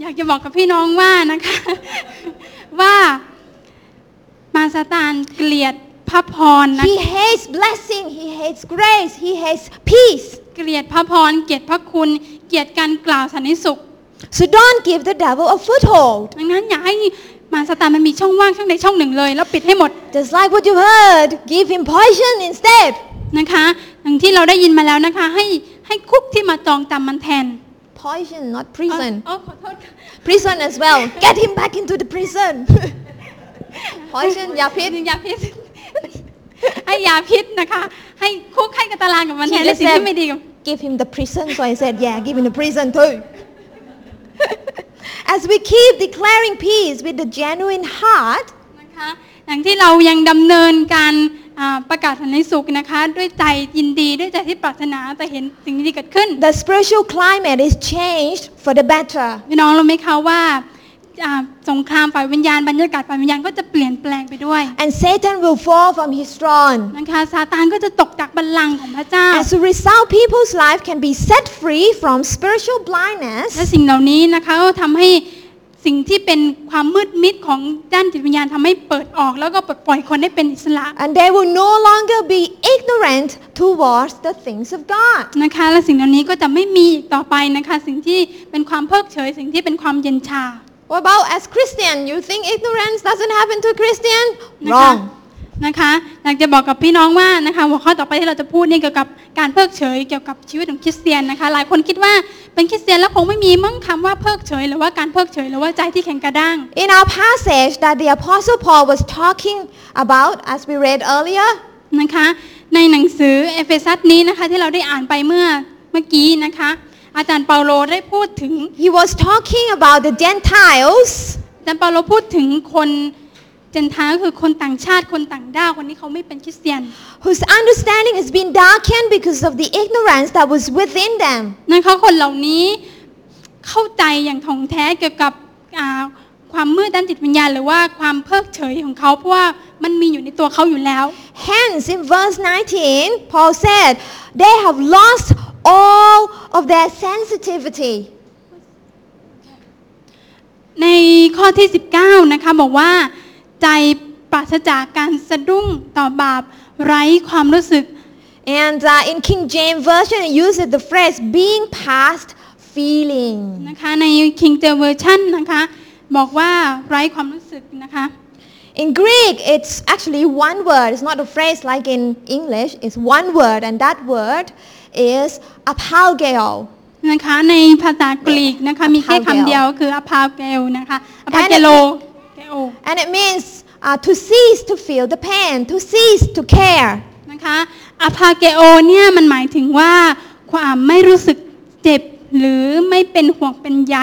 อยากจะบอกกับพี่น้องว่านะคะว่ามาซาตานเกลียด พระพรนะ He hates blessing, he hates grace, he hates peace. เกลียดพระพร เกลียดพระคุณ เกลียดการกล่าวสันนิสุข So don't give the devil a foothold. ดังนั้นอย่าให้มาซาตานมันมีช่องว่างช่องใดช่องหนึ่งเลย แล้วปิดให้หมด Just like what you've heard, give him poison instead. นะคะอย่างที่เราได้ยินมาแล้วนะคะ ให้ให้คุกที่มาจองจำมันแทน Poison, not prison. อ๋อขอโทษค่ะ Prison as well. Get him back into the prison. poison, ยาพิษยาพิษ ให้ยาพิษนะคะ ให้คุกให้กระตารางกับมันแทน He ใน just สิ่ง said, ที่ไม่ดีกับ give him the prison. So I said, yeah, give him the prison too. As we keep declaring peace with the genuine heart, นะคะอย่างที่เรายังดำเนินการอ่าประกาศสันติสุขนะคะด้วยใจยินดีด้วยใจที่ปรารถนาแต่เห็นสิ่งดีๆเกิดขึ้น the spiritual climate is changed for the better. พี่น้องรู้ไหมคะว่าอ่า สงครามฝ่ายวิญญาณบรรยากาศฝ่ายวิญญาณก็จะเปลี่ยนแปลงไปด้วย And Satan will fall from his throne. นะคะซาตานก็จะตกจากบัลลังก์ของพระเจ้า As a result, people's life can be set free from spiritual blindness และสิ่งเหล่านี้นะคะก็ทำให้สิ่งที่เป็นความมืดมิดของด้านจิตวิญญาณทำให้เปิดออก แล้วก็ปลดปล่อยคนให้เป็นอิสระ and they will no longer be ignorant towards the things of God. นะคะและสิ่งเหล่านี้ก็จะไม่มีอีกต่อไปนะคะสิ่งที่เป็นความเพิกเฉยสิ่งที่เป็นความเย็นชา What about as Christian? You think ignorance doesn't happen to a Christian? นะคะ Wrong. นะคะอยากจะบอกกับพี่น้องว่านะคะหัวข้อต่อไปที่เราจะพูดนี่เกี่ยวกับการเพิกเฉยเกี่ยวกับชีวิตของคริสเตียนนะคะ หลายคนคิดว่าเป็นคริสเตียนแล้วคงไม่มีมั้งคำว่าเพิกเฉยหรือว่าการเพิกเฉยหรือว่าใจที่แข็งกระด้าง In our passage that the Apostle Paul was talking about, as we read earlier, นะคะในหนังสือเอเฟซัสนี้นะคะที่เราได้อ่านไปเมื่อเมื่อกี้นะคะ อาจารย์เปาโลได้พูดถึง he was talking about the Gentiles อาจารย์เปาโลพูดถึงคน Gentile ก็คือคนต่างชาติคนต่างด้าวคนนี้เขาไม่เป็นคริสเตียน whose understanding has been darkened because of the ignorance that was within them. นะคะคนเหล่านี้เข้าใจอย่างถ่องแท้เกี่ยวกับอ่าความมืดด้านจิตวิญญาณ หรือว่าความเพิกเฉยของเขาเพราะว่ามันมีอยู่ในตัวเขาอยู่แล้ว Hence, in verse 19, Paul said, they have lost all of their sensitivity. ในข้อที่ 19 นะคะ บอกว่า ใจปราศจากการสะดุ้งต่อบาปไร้ความรู้สึก And uh, in King James Version, it uses the phrase being past feeling. นะคะใน King James Version นะคะบอกว่าไร้ความรู้สึกนะคะ In Greek, it's actually one word. It's not a phrase like in English. It's one word, and that word is apalgeo. นะคะในภาษากรีกนะคะมีแค่คำเดียวคืออพาเกลนะคะอพาเกโลเกโอ And it means uh, to cease to feel the pain, to cease to care. นะคะอพาเกโอเนี่ยมันหมายถึงว่าความไม่รู้สึกเจ็บหรือไม่เป็นห่วงเป็นใย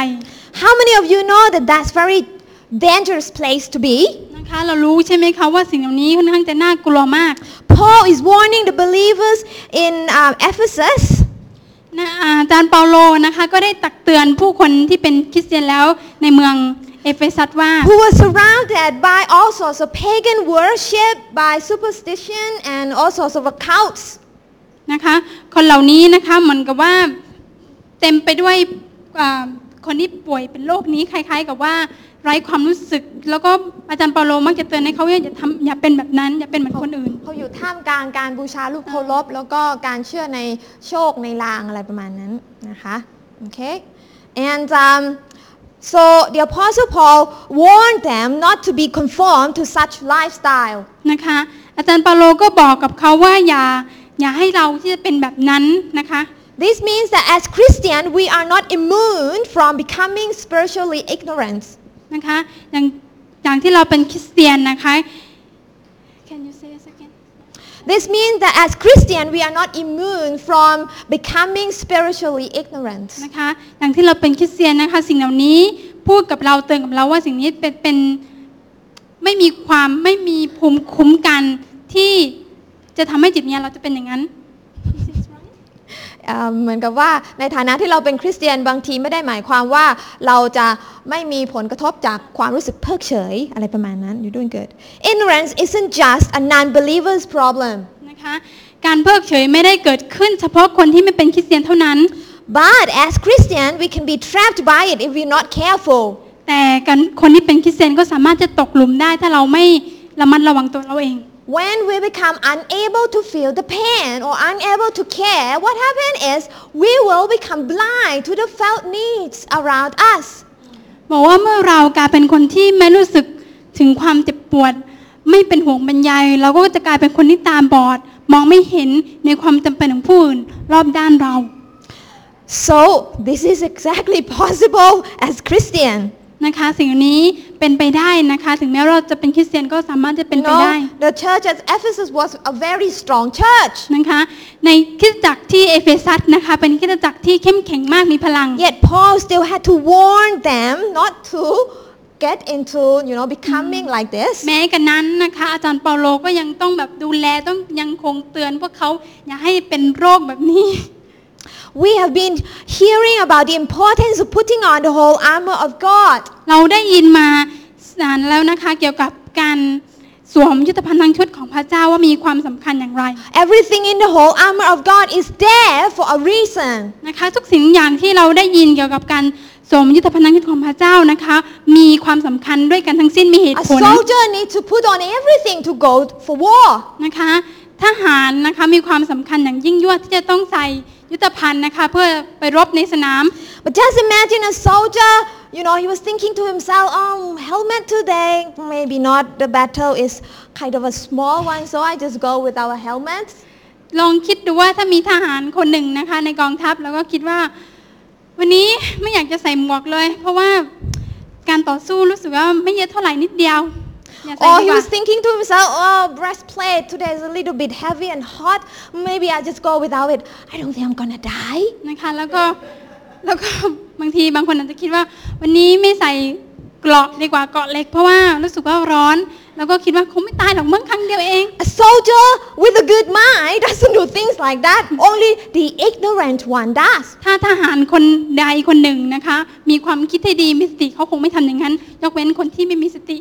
How many of you know that that's very dangerous place to be? นะคะเรารู้ใช่ไหมคะว่าสิ่งเหล่านี้ค่อนข้างจะน่ากลัวมาก Paul is warning the believers in um, Ephesus นะอาจารย์เปาโลนะคะก็ได้ตักเตือนผู้คนที่เป็นคริสเตียนแล้วในเมืองเอเฟซัสว่า who were surrounded by all sorts of pagan worship, by superstition, and all sorts of occults. นะคะคนเหล่านี้นะคะเหมือนกับว่าเต็มไปด้วยอ่าคนที่ป่วยเป็นโรคนี้คล้ายๆกับว่า ไร้ความรู้สึก แล้วก็อาจารย์เปาโลมักจะเตือนให้เขาว่าอย่าทำอย่าเป็นแบบนั้น อย่าเป็นเหมือนคนอื่น เขาอยู่ท่ามกลางการบูชารูปเคารพแล้วก็การเชื่อในโชคในลางอะไรประมาณนั้นนะคะโอเค and um, so the apostle Paul warned them not to be conformed to such lifestyle นะคะอาจารย์เปาโลก็บอกกับเขาว่าอย่าอย่าให้เราที่จะเป็นแบบนั้นนะคะ This means that as Christian, we are not immune from becoming spiritually ignorant. นะคะอย่างอย่างที่เราเป็นคริสเตียนนะคะ Can you say this again This means that as Christian, we are not immune from becoming spiritually ignorant. นะคะอย่างที่เราเป็นคริสเตียนนะคะสิ่งเหล่านี้พูดกับเราเตือนกับเราว่าสิ่งนี้เป็นเป็นไม่มีความไม่มีภูมิคุ้มกันที่จะทำให้จิตวิญญาณเราจะเป็นอย่างนั้น Is this right? เอ่อเหมือนกับว่าในฐานะที่เราเป็นคริสเตียนบางทีไม่ได้หมายความว่าเราจะไม่มีผลกระทบจากความรู้สึกเพิกเฉยอะไรประมาณนั้น You're doing good Ignorance isn't just a non-believer's problem นะคะการเพิกเฉยไม่ได้เกิดขึ้นเฉพาะคนที่ไม่เป็นคริสเตียนเท่านั้น but as Christian we can be trapped by it if we're not careful แต่การคนที่เป็นคริสเตียนก็สามารถจะตกหลุมได้ถ้าเราไม่ระมัดระวังตัวเราเอง when we become unable to feel the pain or unable to care what happens is we will become blind to the felt needs around us บอกว่าเมื่อเรากลายเป็นคนที่ไม่รู้สึกถึงความเจ็บปวด ไม่เป็นห่วงบรรยายเราก็จะกลายเป็นคนที่ตาบอด มองไม่เห็นในความจำเป็นของผู้อื่นรอบด้านเรา so this is exactly possible as Christian นะคะ สิ่งนี้เป็นไปได้นะคะ ถึงแม้เราจะเป็นคริสเตียนก็สามารถจะเป็น You ไปได้ know, the church at Ephesus was a very strong church. นะคะ ในคริสตจักรที่เอเฟซัสนะคะ เป็นคริสตจักรที่เข้มแข็งมากมีพลัง Yet Paul still had to warn them not to get into, you know, becoming like this. แม้กันนั้นนะคะ อาจารย์เปาโลก็ยังต้องแบบดูแลต้องยังคงเตือนพวกเขาอย่าให้เป็นโรคแบบนี้ We have been hearing about the importance of putting on the whole armor of God. เราได้ยินมานานแล้วนะคะเกี่ยวกับการสวมยุทธภัณฑ์ทั้งชุดของพระเจ้าว่ามีความสำคัญอย่างไร Everything in the whole armor of God is there for a reason. นะคะทุกสิ่งอย่างที่เราได้ยินเกี่ยวกับการสวมยุทธภัณฑ์ทั้งชุดของพระเจ้านะคะ มีความสำคัญด้วยกันทั้งสิ้นมีเหตุ A ผล soldier needs to put on everything to go for war. นะคะทหารนะคะมีความสำคัญอย่างยิ่งยวดที่จะต้องใส่ ยุทธภัณฑ์นะคะเพื่อไปรบในสนาม But just imagine a soldier, you know, he was thinking to himself, oh, helmet today, maybe not, the battle is kind of a small one, so I just go with our helmets. ลองคิดดูว่าถ้ามีทหารคนหนึ่งนะคะในกองทัพแล้วก็คิดว่า วันนี้ไม่อยากจะใส่หมวกเลย เพราะว่าการต่อสู้รู้สึกว่าไม่เยอะเท่าไหร่นิดเดียวอย่าใส่ Or ดี he กว่า was thinking to himself, oh, breastplate today is a little bit heavy and hot, maybe I just go without it. I don't think I'm gonna die. นะคะแล้วก็แล้วก็บางทีบางคนอาจจะคิดว่า วันนี้ไม่ใส่เกราะดีกว่าเกราะเล็ก เพราะว่ารู้สึกว่าร้อน แล้วก็คิดว่าคงไม่ตายหรอกมั้งครั้งเดียวเอง A soldier with a good mind doesn't do things like that. Only the ignorant one does. ถ้าทหารคนใดคนหนึ่งนะคะ มีความคิดที่ดีมีสติเขาคงไม่ทำอย่างนั้น ยกเว้นคนที่ไม่มีสติ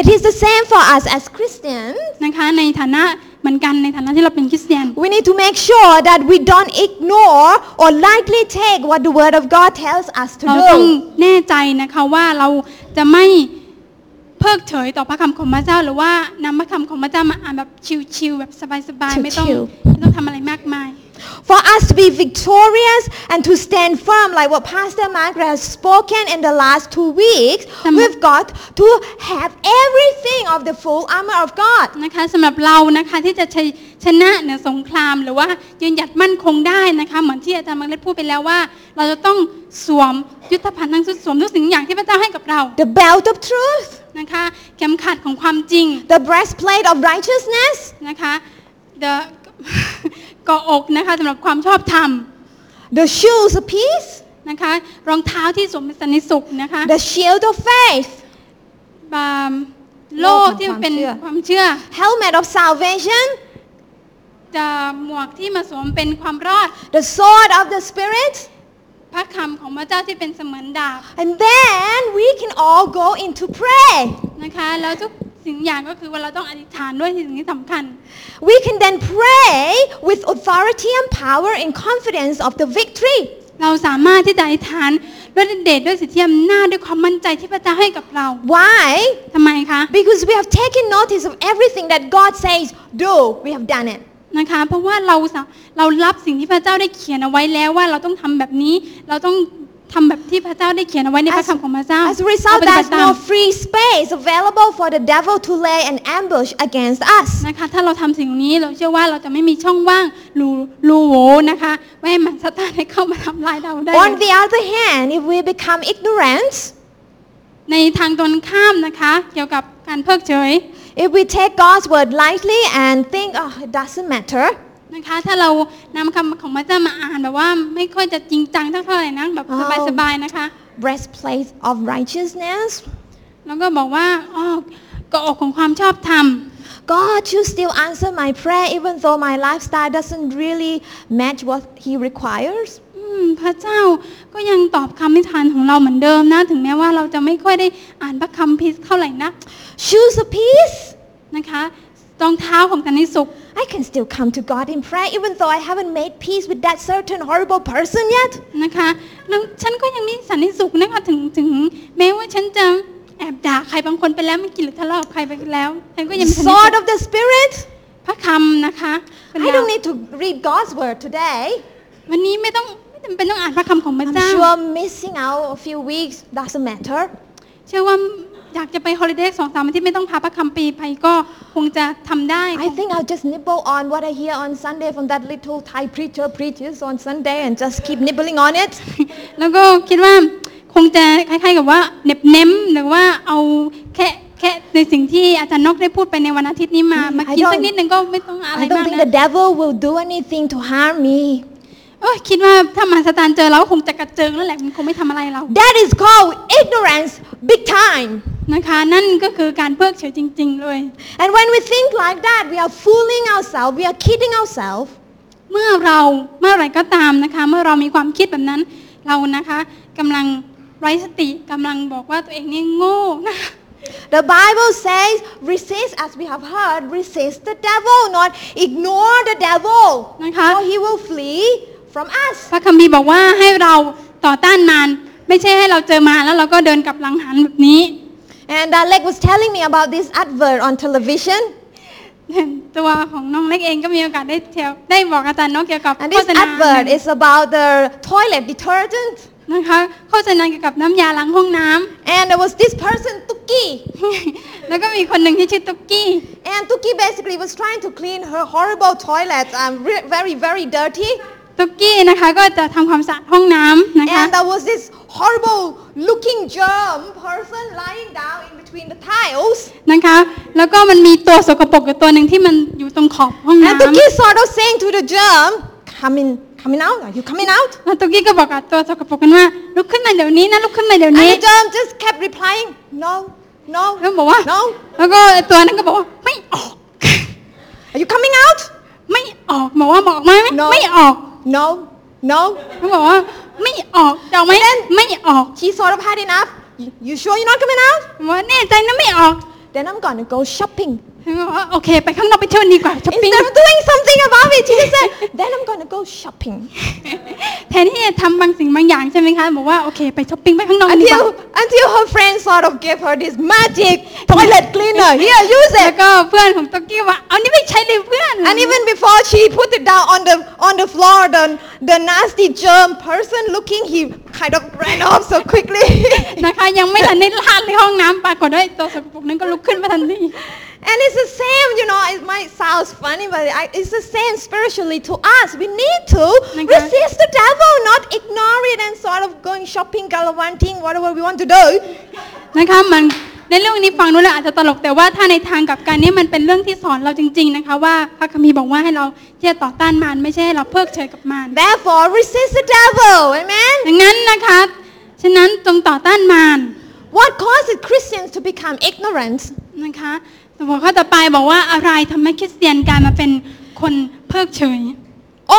It is the same for us as Christians. นะคะในฐานะเหมือนกันในฐานะที่เราเป็นคริสเตียน We need to make sure that we don't ignore or lightly take what the Word of God tells us to เราต้อง do. แน่ใจนะคะว่าเราจะไม่ เพิกเฉยต่อพระคำของพระเจ้า หรือว่านำพระคำของพระเจ้ามาอ่านแบบชิลๆแบบสบายๆไม่ต้องชิลไม่ต้องทำอะไรมากมาย For us to be victorious and to stand firm, like what Pastor Margaret has spoken in the last two weeks, Some- we've got to have everything of the full armor of God. นะคะสำหรับเรานะคะที่จะชยชนะเหนือสงครามหรือว่ายืนหยัดมั่นคงได้นะคะเหมือนที่อาจารย์มังเล็ดพูดไปแล้วว่า เราจะต้องสวมยุทธภัณฑ์ทั้งชุดสวมทุกสิ่งอย่างที่พระเจ้าให้กับเรา The belt of truth, นะคะเข็มขัดของความจริง the breastplate of righteousness, นะคะ the เกาะอกนะคะสำหรับความชอบธรรม the shoes of peace, นะคะรองเท้าที่สวมเป็นสันนิสุขนะคะ the shield of faith, บามโล่ที่เป็นความเชื่อความเชื่อ helmet of salvation, จะหมวกที่มาสวมเป็นความรอด the sword of the Spirit, พระคำของพระเจ้าที่เป็นเสมือนดาบ and then we can all go into pray. นะคะแล้วทุก สิ่งอย่างก็คือว่าเราต้องอธิษฐานด้วยสิ่งที่สำคัญ We can then pray with authority and power and confidence of the victory. เราสามารถที่จะอธิษฐานด้วยฤทธิ์เดชด้วยสิทธิอำนาจด้วยความมั่นใจที่พระเจ้าให้กับเรา Why? ทำไมคะ Because we have taken notice of everything that God says, do. We have done it. นะคะเพราะว่าเราสะเรารับสิ่งที่พระเจ้าได้เขียนเอาไว้แล้วว่าเราต้องทำแบบนี้ เราต้อง ทำแบบที่พระเจ้าได้เขียนเอาไว้ในพระ As, คำของพระเจ้า as a result, ปฏิบัติ there's ตาม no free space available for the devil to lay an ambush against us. นะคะ ถ้าเราทำสิ่งนี้เราเชื่อว่าเราจะไม่มีช่องว่างรูรูโหว่นะคะไม่ให้มันสตานให้เข้ามาทำลายเราได้ On the other hand, if we become ignorant, ในทางตรงข้ามนะคะ เกี่ยวกับการเพิกเฉย if we take God's word lightly and think, oh, it doesn't matter, นะคะ ถ้าเรานำคำของพระเจ้ามาอ่านแบบว่าไม่ค่อยจะจริงจังเท่าไหร่นะแบบอ๋อสบายๆนะคะ breastplate of righteousness, แล้วก็บอกว่าอ๋อเกาะอกของความชอบธรรม God, you still answer my prayer even though my lifestyle doesn't really match what He requires. อืมพระเจ้าก็ยังตอบคำนิทานของเราเหมือนเดิมนะ ถึงแม้ว่าเราจะไม่ค่อยได้อ่านพระคัมภีร์เท่าไหร่นะ Shoes of peace. นะคะรองเท้าของสันติสุข I can still come to God in prayer even though I haven't made peace with that certain horrible person yet. นะคะแล้วฉันก็ยังมีสันติสุขนะคะถึงถึงแม้ว่าฉันจะแอบด่าใครบางคนไปแล้วไม่อกินหรือทะเลาะกับใครไปแล้วฉันก็ยังมีสันติสุ Sword ข of the Spirit. พระคำนะคะเป็น I ดาว don't need to read God's word today. วันนี้ไม่ต้องไม่จำเป็นต้องอ่านพระคำของพระ I'm เจ้า sure missing out a few weeks doesn't matter. เชื่อว่า อยากจะไปฮอลิเดย์สองสามอาทิตย์ไม่ต้องพาพระคำปีไปก็คงจะทำได้ I think I'll just nibble on what I hear on Sunday from that little Thai preacher preaches on Sunday and just keep nibbling on it. แล้วก็คิดว่าคงจะคล้าย ๆ กับว่าเหน็บเน้มหรือว่าเอาแค่แค่ในสิ่งที่อาจารย์นกได้พูดไปในวันอาทิตย์นี้มามา I กิน don't- สักนิดนึงก็ไม่ต้องอะไร I don't มาก think นะ the devil will do anything to harm me. โอ้ยคิดว่าถ้ามารสตานเจอเราก็คงจะกระเจิงแล้วแหละมันคงไม่ทำอะไรเรา That is called ignorance big time. นะคะ นั่นก็คือการเพิกเฉยจริง ๆ เลย And when we think like that, we are fooling ourselves, we are kidding ourselves. เมื่อเราเมื่อไหรก็ตามนะคะ เมื่อเรามีความคิดแบบนั้น เรานะคะกำลังไร้สติกำลังบอกว่าตัวเองนี่โง่นะคะ The Bible says, resist, as we have heard, resist the devil, not ignore the devil. นะคะ Or he will flee from us. พระคัมภีร์บอกว่าให้เราต่อต้านมารไม่ใช่ให้เราเจอมารแล้วเราก็เดินกลับหลังหันแบบนี้ And uh, Leg was telling me about this advert on television. *laughs* ตัวของน้องเล็กเองก็มีโอกาสได้เที่ยวได้บอกอาจารย์นกเกี่ยวกับ And โฆ this ษณา advert is about the toilet detergent. นะคะโฆษณาเกี่ยวกับน้ำยาล้างห้องน้ำ And there was this person, Tuki. *laughs* แล้วก็มีคนหนึ่งที่ชื่อตุ๊กกี้ And Tuki basically was trying to clean her horrible toilet, um, re- very, very dirty. ตุ๊กกี้นะคะก็จะทำความสะอาดห้องน้ำนะคะ And there was this horrible looking germ person lying down in between the tiles. นะคะแล้วก็มันมีตัวสกปรกอยู่ตัวหนึ่งที่มันอยู่ตรงขอบห้อง And น้ำ Tuki sort of saying to the germ, coming, coming out, are you coming out? แล้วตุ๊กกี้ก็บอกกับตัวสกปรกกันว่าลุกขึ้นมาเดี๋ยวนี้นะลุกขึ้นมาเดี๋ยว And นี้ the germ just kept replying, no, no, แล้วบอกว่า no. แล้วก็ไอ้ตัวนั้นก็บอกว่าไม่ออก Are you coming out? ไม่ออกบอกว่าบอกไหมไม่ No ไม่ออก No, no. เขาบอกว่าไม่ออกจะเอาไหมไม่ออก She sort of had enough. You, you sure you're not coming out? บอกว่าแน่ใจนะไม่ออก Then I'm gonna go shopping. เขาบอกว่าโอเค ไปข้างนอกไปเที่ยวดีกว่าช้อปปิ้ง Instead of doing something about it, she just said, then I'm gonna go shopping. แทนที่จะทำบางสิ่งบางอย่างใช่ ไหมคะบอกว่าโอเคไปช้อปปิ้งไปข้างนอกดีกว่า Until, until her friend sort of gave her this magic toilet cleaner. Here, use แล้ว it. ก็เพื่อนของตุ๊กกี้ว่าเอานี่ไม่ใช่เลยเพื่อน And even before she put it down on the on the floor, the the nasty germ person looking, he kind of ran off so quickly. นะคะยังไม่ทันได้ลาดในห้องน้ำปรากฏว่าไอ้ตัวสกปรกนั้นก็ลุกขึ้นมาทันที and it's the same, you know. It might sound funny, but I, it's the same spiritually to us. We need to Okay. resist the devil, not ignore it and sort of going shopping, gallivanting, whatever we want to do. นะคะมันในเรื่องนี้ฟังดูแล้วอาจจะตลกแต่ว่าถ้าในทางกลับกันนี่มันเป็นเรื่องที่สอนเราจริง ๆนะคะ ว่าพระคัมภีร์บอกว่าให้เราที่จะต่อต้านมารไม่ใช่ให้เราเพิกเฉยกับมาร Therefore, resist the devil. Amen. ดังนั้นนะคะฉะนั้นจงต่อต้านมาร What causes Christians to become ignorant? นะคะ หัวข้อต่อไปบอกว่าอะไรทำให้คริสเตียนกลายมาเป็นคนเพิกเฉย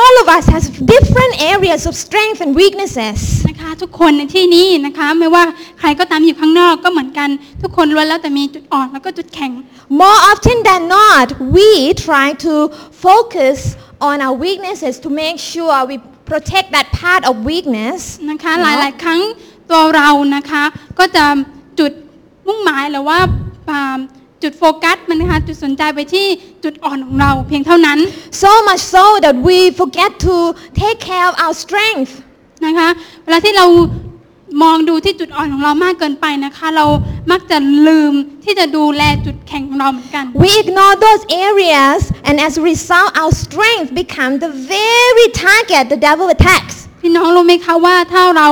All of us has different areas of strength and weaknesses. นะคะทุกคนในที่นี้นะคะไม่ว่าใครก็ตามอยู่ข้างนอกก็เหมือนกันทุกคนล้วนแล้วแต่มีจุดอ่อนแล้วก็จุดแข็ง More often than not, we try to focus on our weaknesses to make sure we protect that part of weakness. นะคะ you ห know. ลายๆ ครั้งตัวเรานะคะก็จะจุดมุ่งหมายหรือว่าอ่า จุดโฟกัสมันนะคะจุดสนใจไปที่จุดอ่อนของเราเพียงเท่านั้น So much so that we forget to take care of our strength. นะคะเวลาที่เรามองดูที่จุดอ่อนของเรามากเกินไปนะคะ เรามักจะลืมที่จะดูแลจุดแข็งของเราเหมือนกัน We ignore those areas, and as a result, our strength becomes the very target the devil attacks. พี่น้องรู้ไหมคะว่าถ้าเรา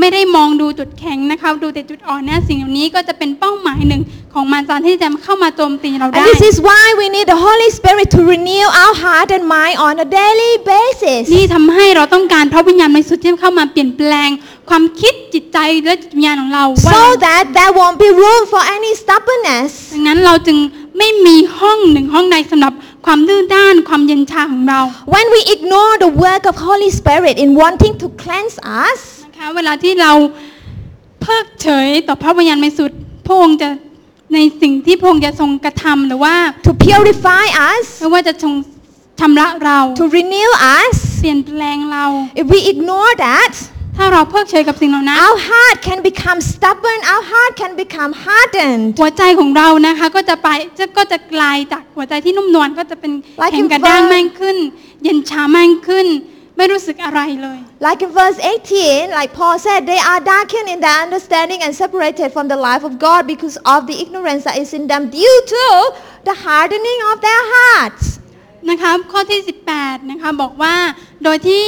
ไม่ได้มองดูจุดแข็งนะคะ ดูแต่จุดอ่อนเนี่ยสิ่งเหล่านี้ก็จะเป็นเป้าหมายหนึ่งของมารซานที่จะเข้ามาโจมตีเรา And ได้ this is why we need the Holy Spirit to renew our heart and mind on a daily basis. นี่ทำให้เราต้องการพระวิญญาณบริสุทธิ์ที่เข้ามาเปลี่ยนแปลงความคิดจิตใจและจิตวิญญาณของเราว่า So that there won't be room for any stubbornness. ดังนั้นเราจึงไม่มีห้องหนึ่งห้องใดสำหรับความดื้อด้านความเย็นชาของเรา When we ignore the work of Holy Spirit in wanting to cleanse us, นะคะ เวลาที่เราเพิกเฉยต่อพระวิญญาณบริสุทธิ์พระองค์จะในสิ่งที่พระองค์จะทรงกระทำหรือว่า to purify us, ไม่ว่าจะทรงชำระเรา to renew us, เปลี่ยนแปลงเรา if we ignore that, ถ้าเราเพิกเฉยกับสิ่งเหล่านั้น our heart can become stubborn, our heart can become hardened. หัวใจของเรานะคะก็จะไปจะก็จะกลายจากหัวใจที่นุ่มนวลก็จะเป็น Like แข็ง in กระด้าง verse- มากขึ้น เย็นชามากขึ้น ไม่รู้สึกอะไรเลย Like in verse 18, like Paul said, they are darkened in their understanding and separated from the life of God because of the ignorance that is in them due to the hardening of their hearts. นะคะข้อที่ 18นะคะบอกว่าโดยที่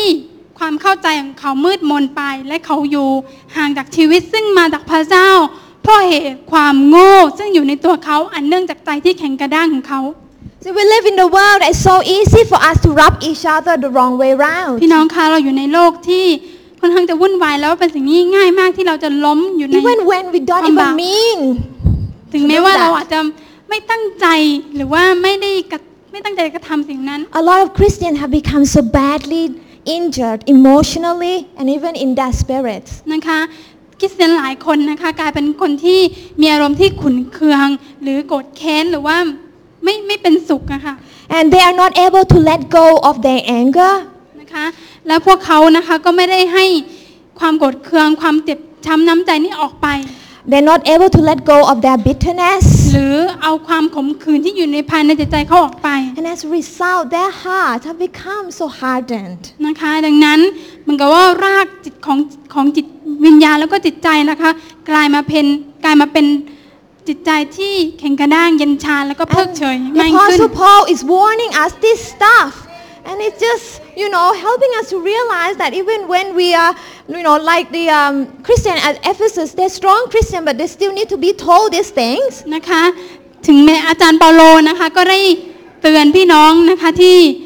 ความเข้าใจของเขามืดมนไป และเขาอยู่ห่างจากชีวิตซึ่งมาจากพระเจ้าเพราะเหตุความโง่ซึ่งอยู่ในตัวเขาอันเนื่องจากใจที่แข็งกระด้างของเขา So we live in the world that is so easy for us to rub each other the wrong way round. พี่น้องคะเราอยู่ในโลกที่ค่อนข้างจะวุ่นวายแล้วเป็นสิ่งที่ง่ายมากที่เราจะล้มอยู่ใน Even when we don't even Ambak. mean ถึงแม้ว่าเราอาจจะไม่ตั้งใจหรือว่าไม่ได้กระไม่ตั้งใจกระทำสิ่งนั้น A lot of Christians have become so badly injured emotionally and even in their spirits. นะคะคริสเตียนหลายคนนะคะกลายเป็นคนที่มีอารมณ์ที่ขุนเคือง หรือโกรธแค้นหรือว่า ไม่ไม่เป็นสุขอะค่ะ And they are not able to let go of their anger. นะคะแล้วพวกเขานะคะก็ไม่ได้ให้ความโกรธเคืองความเจ็บช้ำน้ำใจนี้ออกไป They're not able to let go of their bitterness. หรือเอาความขมขื่นที่อยู่ในภายในจิตใจเขาออกไป And as a result, their hearts have become so hardened. นะคะดังนั้นเหมันก็ว่ารากจิตของของจิตวิญญาณแล้วก็จิตใจนะคะ กลายมาเป็นกลายมาเป็น จิตใจที่แข็งกระด้างเย็นชาแล้วก็เพิก And เฉย the มากขึ้น Apostle Paul is warning us this stuff. And it's just, you know, helping us to realize that even when we are, you know, like the um, Christian at Ephesus, they're strong Christian, but they still need to be told these things. นะคะถึงแม้อาจารย์เปาโลนะคะก็ได้เตือนพี่น้องนะคะที่อ่า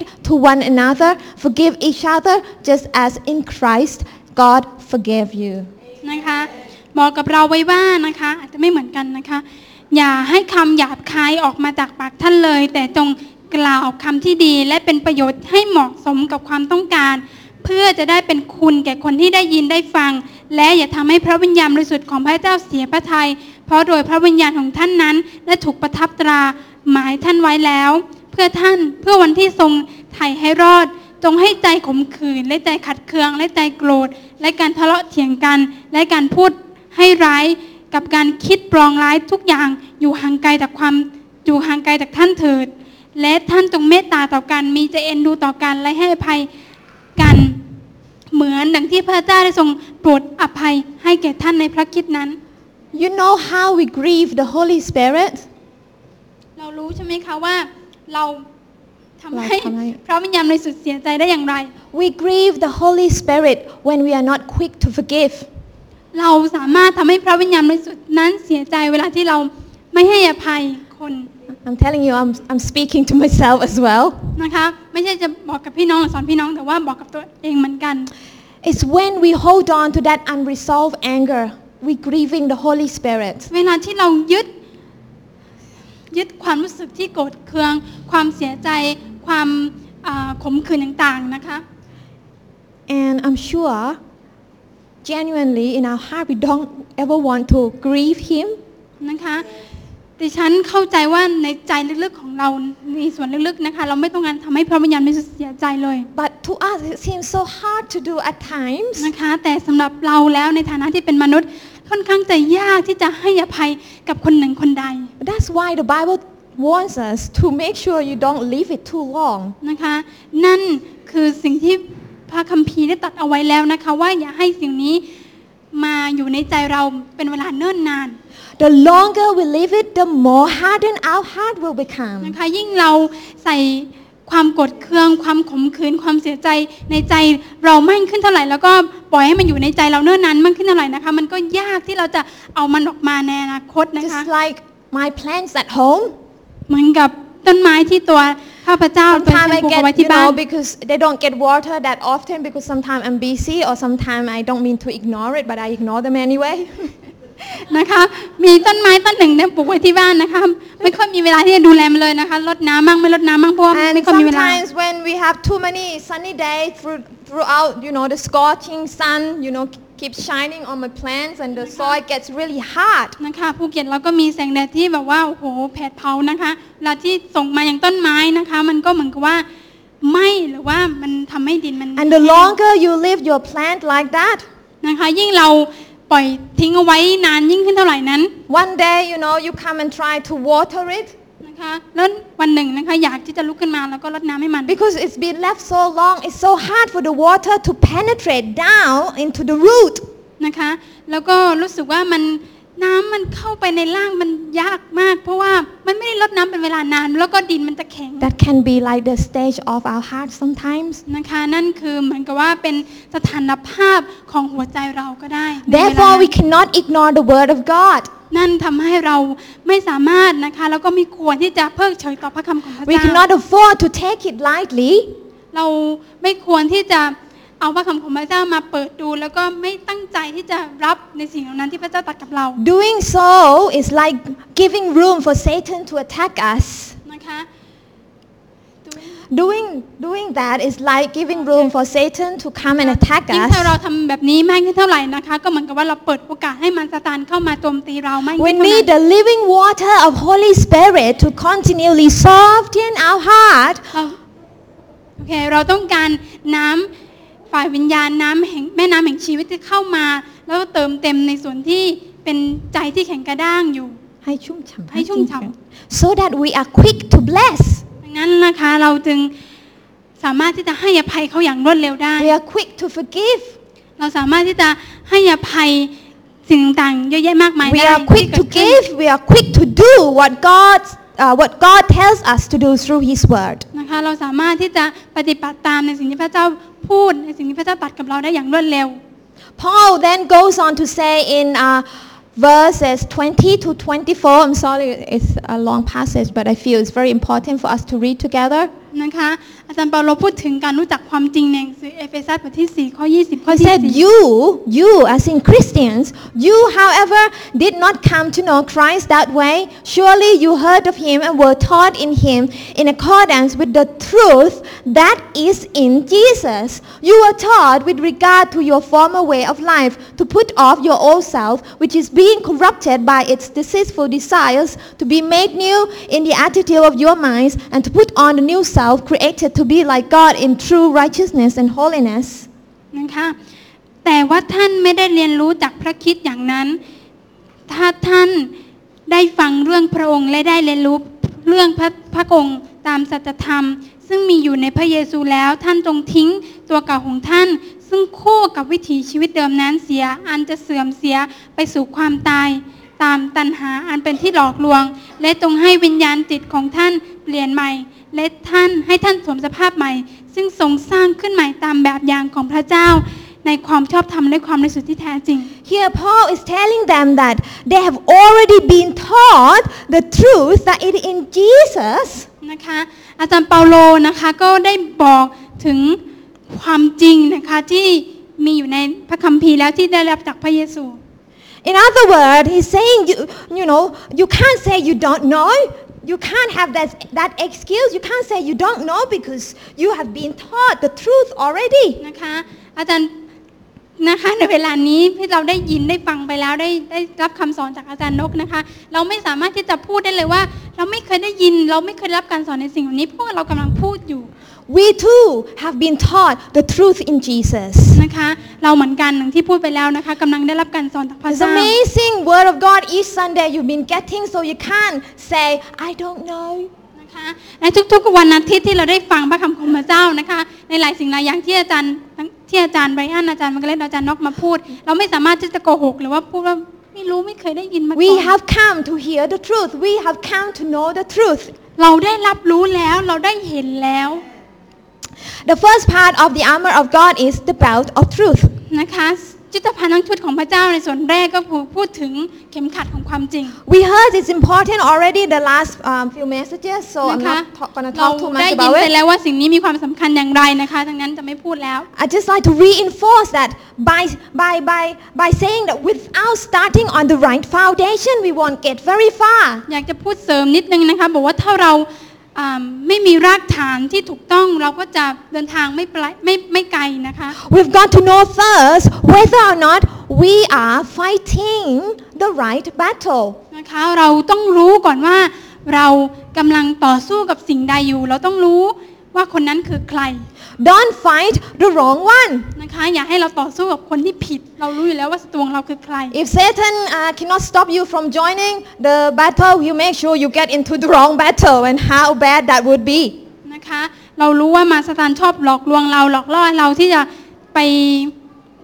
to one another. Forgive each other, just as in Christ God forgave you. นะคะบอกกับเราไว้ว่านะคะอาจจะไม่เหมือนกันนะคะ อย่าให้คำหยาบคายออกมาจากปากท่านเลย แต่จงกล่าวคำที่ดีและเป็นประโยชน์ให้เหมาะสมกับความต้องการ เพื่อจะได้เป็นคุณแก่คนที่ได้ยินได้ฟัง และอย่าทำให้พระวิญญาณบริสุทธิ์ของพระเจ้าเสียพระทยัยเพราะโดยพระวิญญาณของท่านนั้น ได้ถูกประทับตราหมายท่านไว้แล้ว เพื่อท่านเพื่อวันที่ทรงไถ่ให้รอด จงให้ใจขมขื่นและใจขัดเคือง และใจโกรธ และการทะเลาะเถียงกัน และการพูดให้ร้ายกับการคิดปรองร้ายทุกอย่างอยู่ห่างไกลจากความอยู่ห่างไกลจากท่านเถิด และท่านจงเมตตาต่อกันมีใจเอ็นดูต่อกันและให้อภัยกันเหมือนดังที่พระเจ้าได้ทรงโปรดอภัยให้แก่ท่านในพระคริดนั้น You know how we grieve the Holy Spirit? เรารู้ใช่ไหมคะว่า เราทำให้เราทำให้พระวิญญาณบริสุทธิ์เสียใจได้อย่างไร We grieve the Holy Spirit when we are not quick to forgive. เราสามารถทำให้พระวิญญาณบริสุทธิ์นั้นเสียใจเวลาที่เราไม่ให้อภัยคน I'm telling you, I'm, I'm speaking to myself as well. นะคะไม่ใช่จะบอกกับพี่น้องหรือสอนพี่น้องแต่ว่าบอกกับตัวเองเหมือนกัน It's when we hold on to that unresolved anger, we grieving the Holy Spirit. เวลาที่เรายึด ยึดความรู้สึกที่โกรธเคือง ความเสียใจ ความอ่าขมขื่นต่างๆนะคะ And I'm sure genuinely in our heart we don't ever want to grieve him นะคะดิฉันเข้าใจว่าในใจลึกๆของเราในส่วนลึกๆนะคะ เราไม่ต้องการทำให้พระวิญญาณไม่เสียใจเลย but to us it seems so hard to do at times นะคะ แต่สำหรับเราแล้วในฐานะที่เป็นมนุษย์ ค่อนข้างจะยากที่จะให้อภัยกับคนหนึ่งคนใด that's why the Bible warns us to make sure you don't leave it too long นะคะ นั่นคือสิ่งที่พระคัมภีร์ได้ตรัดเอาไว้แล้วนะคะว่าอย่าให้สิ่งนี้มาอยู่ในใจเราเป็นเวลาเนิ่นนาน the longer we leave it the more hardened our heart will become นะคะยิ่งเราใส่ ความกดเคือง ความขมขื่นความเสียใจในใจเรามากขึ้นเท่าไหร่แล้วก็ปล่อยให้มันอยู่ในใจเราเนิ่นนานมากขึ้นเท่าไหร่นะคะ มันก็ยากที่เราจะเอามันออกมาในอนาคตนะคะ just like my plants at home เหมือนกับต้นไม้ที่ตัวข้าพเจ้าตัวฉัน sometimes I ปลูกเอาไว้ get ที่ you บ้าน know because they don't get water that often because sometimes I'm busy or sometimes I don't mean to ignore it but I ignore them anyway นะคะ มีต้นไม้ต้นหนึ่งเนี่ยปลูกไว้ที่บ้านนะคะ ไม่ค่อยมีเวลาที่จะดูแลมันเลยนะคะรดน้ำมั่งไม่รดน้ำมั่งเพราะว่า And ไม่ค่อยมีเวลา sometimes when we have too many sunny days through, throughout, you know, the scorching sun, you know, keeps shining on my plants and the soil gets really hard. นะคะภูเก็ตเราก็มีแสงแดดที่แบบว่าโอ้โหแผดเผานะคะเวลาที่ส่งมาอย่างต้นไม้นะคะ มันก็เหมือนกับว่าไหม้หรือว่ามันทำให้ดินมัน And the longer you leave your plant like that, นะคะยิ่งเรา ปล่อยทิ้งเอาไว้นานยิ่งขึ้นเท่าไหร่นั้น one day, you know, you come and try to water it นะคะแล้ววันหนึ่งนะคะอยากที่จะลุกขึ้นมาแล้วก็รดน้ำให้มัน because it's been left so long. It's so hard for the water to penetrate down into the root. นะคะแล้วก็รู้สึกว่ามัน น้ำมันเข้าไปในร่างมันยากมาก เพราะว่ามันไม่ได้รดน้ำเป็นเวลานาน แล้วก็ดินมันจะแข็ง That can be like the stage of our heart sometimes. นะคะนั่นคือเหมือนกับว่าเป็นสถานภาพของหัวใจเราก็ได้ในเวลา Therefore, นั้น we cannot ignore the word of God. นั่นทำให้เราไม่สามารถนะคะแล้วก็ไม่ควรที่จะเพิกเฉยต่อพระคำของพระ We เจ้า cannot afford to take it lightly. เราไม่ควรที่จะ เอาพระคำของพระเจ้ามาเปิดดู แล้วก็ไม่ตั้งใจที่จะรับในสิ่งเหล่านั้นที่พระเจ้าตรัสกับเรา Doing so is like giving room for Satan to attack us. นะคะ Doing, doing that is like giving room for Satan to come and attack ยิ่งถ้าเรา us. ทำแบบนี้มากขึ้นเท่าไหร่นะคะก็เหมือนกับว่าเราเปิดโอกาสให้มันซาตานเข้ามาโจมตีเรามาก We ขึ้นเท่า need นั้น the living water of Holy Spirit to continually soften our heart เราโอเคเราต้องการน้ำ ฝ่ายวิญญาณน้ำแห่งแม่น้ำแห่งชีวิตที่เข้ามา แล้วก็เติมเต็มในส่วนที่เป็นใจที่แข็งกระด้างอยู่ ให้ชุ่มฉ่ำให้ชุ่มฉ่ so that we are quick to bless ดังนั้นนะคะเราจึงสามารถที่จะให้อภัยเขาอย่างรวดเร็วได้ we are quick to forgive เราสามารถที่จะให้อภัยสิ่งต่างๆเยอะแยะมากมาย we ได้ are quick ที่ to เกิดขึ้น give we are quick to do what God uh, what God tells us to do through His Word นะคะเราสามารถที่จะปฏิบัติตามในสิ่งที่พระเจ้าพูดในสิ่งที่พระเจ้าตรัสกับเราได้อย่างรวดเร็ว Paul then goes on to say in uh, verses 20 to 24, I'm sorry, it's a long passage, but I feel it's very important for us to read together. นะคะ อาจารย์เปาโลพูดถึงการรู้จักความจริงในหนังสือเอเฟซัสบทที่ 4 ข้อ 20 ข้อ He ที่ said,4 You, you as in Christians, you, however, did not come to know Christ that way. Surely you heard of him and were taught in him in accordance with the truth that is in Jesus. You were taught with regard to your former way of life to put off your old self, which is being corrupted by its deceitful desires, to be made new in the attitude of your minds, and to put on the new self, created to be like God in true righteousness and holiness. นะคะแต่ว่าท่านไม่ได้เรียนรู้จากพระคิดอย่างนั้น ถ้าท่านได้ฟังเรื่องพระองค์และได้เรียนรู้เรื่องพระพระองค์ตามสัจธรรม ซึ่งมีอยู่ในพระเยซูแล้ว ท่านจงทิ้งตัวเก่าของท่าน ซึ่งคู่กับวิถีชีวิตเดิมนั้นเสีย อันจะเสื่อมเสียไปสู่ความตาย ตามตัณหาอันเป็นที่หลอกลวง และจงให้วิญญาณจิตของท่านเปลี่ยนใหม่ และท่านให้ท่านสวมสภาพใหม่ ซึ่งทรงสร้างขึ้นใหม่ตามแบบอย่างของพระเจ้า ในความชอบธรรมและความบริสุทธิ์ที่แท้จริง Here, Paul is telling them that they have already been taught the truth that it is in Jesus นะคะอาจารย์เปาโลนะคะก็ได้บอกถึงความจริงนะคะที่มีอยู่ในพระคัมภีร์แล้วที่ได้รับจากพระเยซู In other words, he's saying, you, you know, you can't say you don't know. You can't have that, that excuse. You can't say you don't know because you have been taught the truth already. นะคะอาจารย์นะคะในเวลานี้ที่เราได้ยินได้ฟังไปแล้วได้ได้รับคำสอนจากอาจารย์นกนะคะ เราไม่สามารถที่จะพูดได้เลยว่า เราไม่เคยได้ยิน เราไม่เคยรับการสอนในสิ่งเหล่านี้เพราะว่าเรากำลังพูดอยู่ We too have been taught the truth in Jesus. นะคะเราเหมือนกันอย่างที่พูดไปแล้วนะคะกำลังได้รับการสอนจากพระ It's เจ้า amazing word of God each Sunday you've been getting so you can't say, I don't know. นะคะในทุกๆวันอาทิตย์ที่เราได้ฟังพระคำของพระเจ้านะคะ ในหลายสิ่งหลายอย่างที่อาจารย์ที่อาจารย์ไบรอันอาจารย์มังกรเลตอาจารย์นกมาพูด เราไม่สามารถที่จะโกหกหรือว่าพูดว่าไม่รู้ไม่เคยได้ยินมาก่ We อน have come to hear the truth. We have come to know the truth. เราได้รับรู้แล้วเราได้เห็นแล้ว The first part of the armor of God is the belt of truth. นะคะจิตภัณฑ์ทั้งชุดของพระเจ้าในส่วนแรกก็คือพูดถึงเข็มขัดของความจริง We heard it's important already the last um, few messages, so I'm นะคะ not ta- gonna เรา talk too ได้ much ยิน about ไป it. แล้วว่าสิ่งนี้มีความสำคัญอย่างไรนะคะดังนั้นจะไม่พูดแล้ว I just like to reinforce that by, by, by, by saying that without starting on the right foundation, we won't get very far. อยากจะพูดเสริมนิดนึงนะคะบอกว่าถ้าเราอ่า ไม่มีรากฐานที่ถูกต้องเราก็จะเดินทางไม่ไกลไม่ไม่ไกลนะคะ We've got to know first whether or not we are fighting the right battle. นะคะเราต้องรู้ก่อนว่าเรากำลังต่อสู้กับสิ่งใดอยู่ เราต้องรู้ ว่าคนนั้นคือใคร Don't fight the wrong one. นะคะอย่าให้เราต่อสู้กับคนที่ผิด เรารู้อยู่แล้วว่าศัตรูของเราคือใคร If Satan uh, cannot stop you from joining the battle, you make sure you get into the wrong battle and how bad that would be. นะคะเรารู้ว่ามาสตานชอบหลอกลวงเราหลอกล่อเราที่จะไป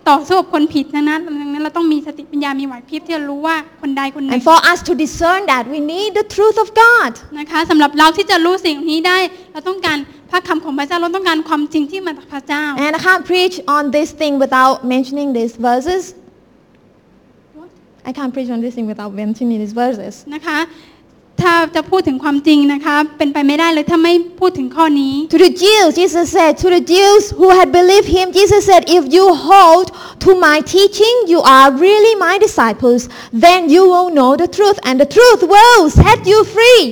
ต่อสู้กับคนผิดนะนะดังนั้นเราต้องมีสติปัญญา มีไหวพริบที่จะรู้ว่าคนใดคนหนึ่ And ง for us to discern that, we need the truth of God. นะคะสำหรับเราที่จะรู้สิ่งนี้ได้เราต้องการ พระคำของพระเจ้าเราต้องการความจริงที่มาจากพระเจ้า And I can't preach on this thing without mentioning these verses. I can't preach on this thing without mentioning these verses. นะคะถ้าจะพูดถึงความจริงนะคะเป็นไปไม่ได้เลยถ้าไม่พูดถึงข้อนี้ To the Jews, Jesus said, to the Jews who had believed him, Jesus said, if you hold to my teaching, you are really my disciples. Then you will know the truth, and the truth will set you free.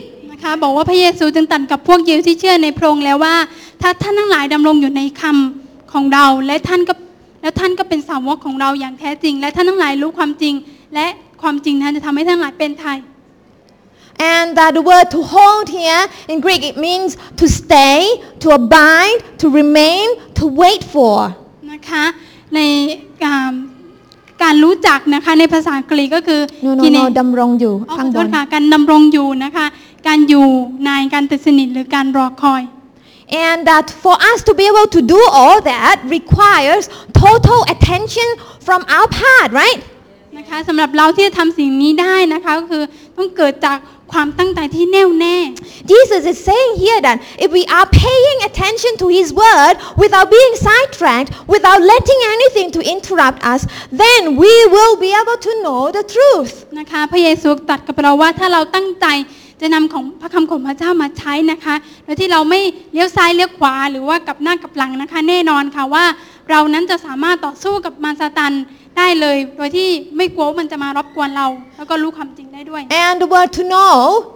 นะคะบอกว่าพระเยซูจึงตรัสกับพวกยิวที่เชื่อในพระองค์แล้วว่า ถ้าท่านทั้งหลายดำรงอยู่ในคำของเรา และท่านก็แล้วท่านก็เป็นสาวกของเราอย่างแท้จริง และท่านทั้งหลายรู้ความจริง และความจริงนั้นจะทำให้ท่านทั้งหลายเป็นไทย And uh, the word to hold here in Greek, it means to stay, to abide, to remain, to wait for. นะคะในอ่าการรู้จักนะคะในภาษาอังกฤษก็คือ No, no, ที่ใน no, ดำรงอยู่อ๋อขข้าองโทบษนค่ะการดำรงอยู่นะคะ การอยู่ในการติดสนิทหรือการรอคอย And that for us to be able to do all that requires total attention from our part, right? นะคะสำหรับเราที่จะทำสิ่งนี้ได้นะคะก็คือต้องเกิดจากความตั้งใจที่แน่วแน่ Jesus is saying here that if we are paying attention to His word without being sidetracked, without letting anything to interrupt us, then we will be able to know the truth. นะคะพระเยซูตรัสกับเราว่าถ้าเราตั้งใจ จะนำของพระคำของพระเจ้ามาใช้นะคะ โดยที่เราไม่เลี้ยวซ้ายเลี้ยวขวา หรือว่ากลับหน้ากลับหลังนะคะ แน่นอนค่ะว่าเรานั้นจะสามารถต่อสู้กับมารซาตันได้เลย โดยที่ไม่กลัวว่ามันจะมารบกวนเรา แล้วก็รู้ความจริงได้ด้วย And the word to know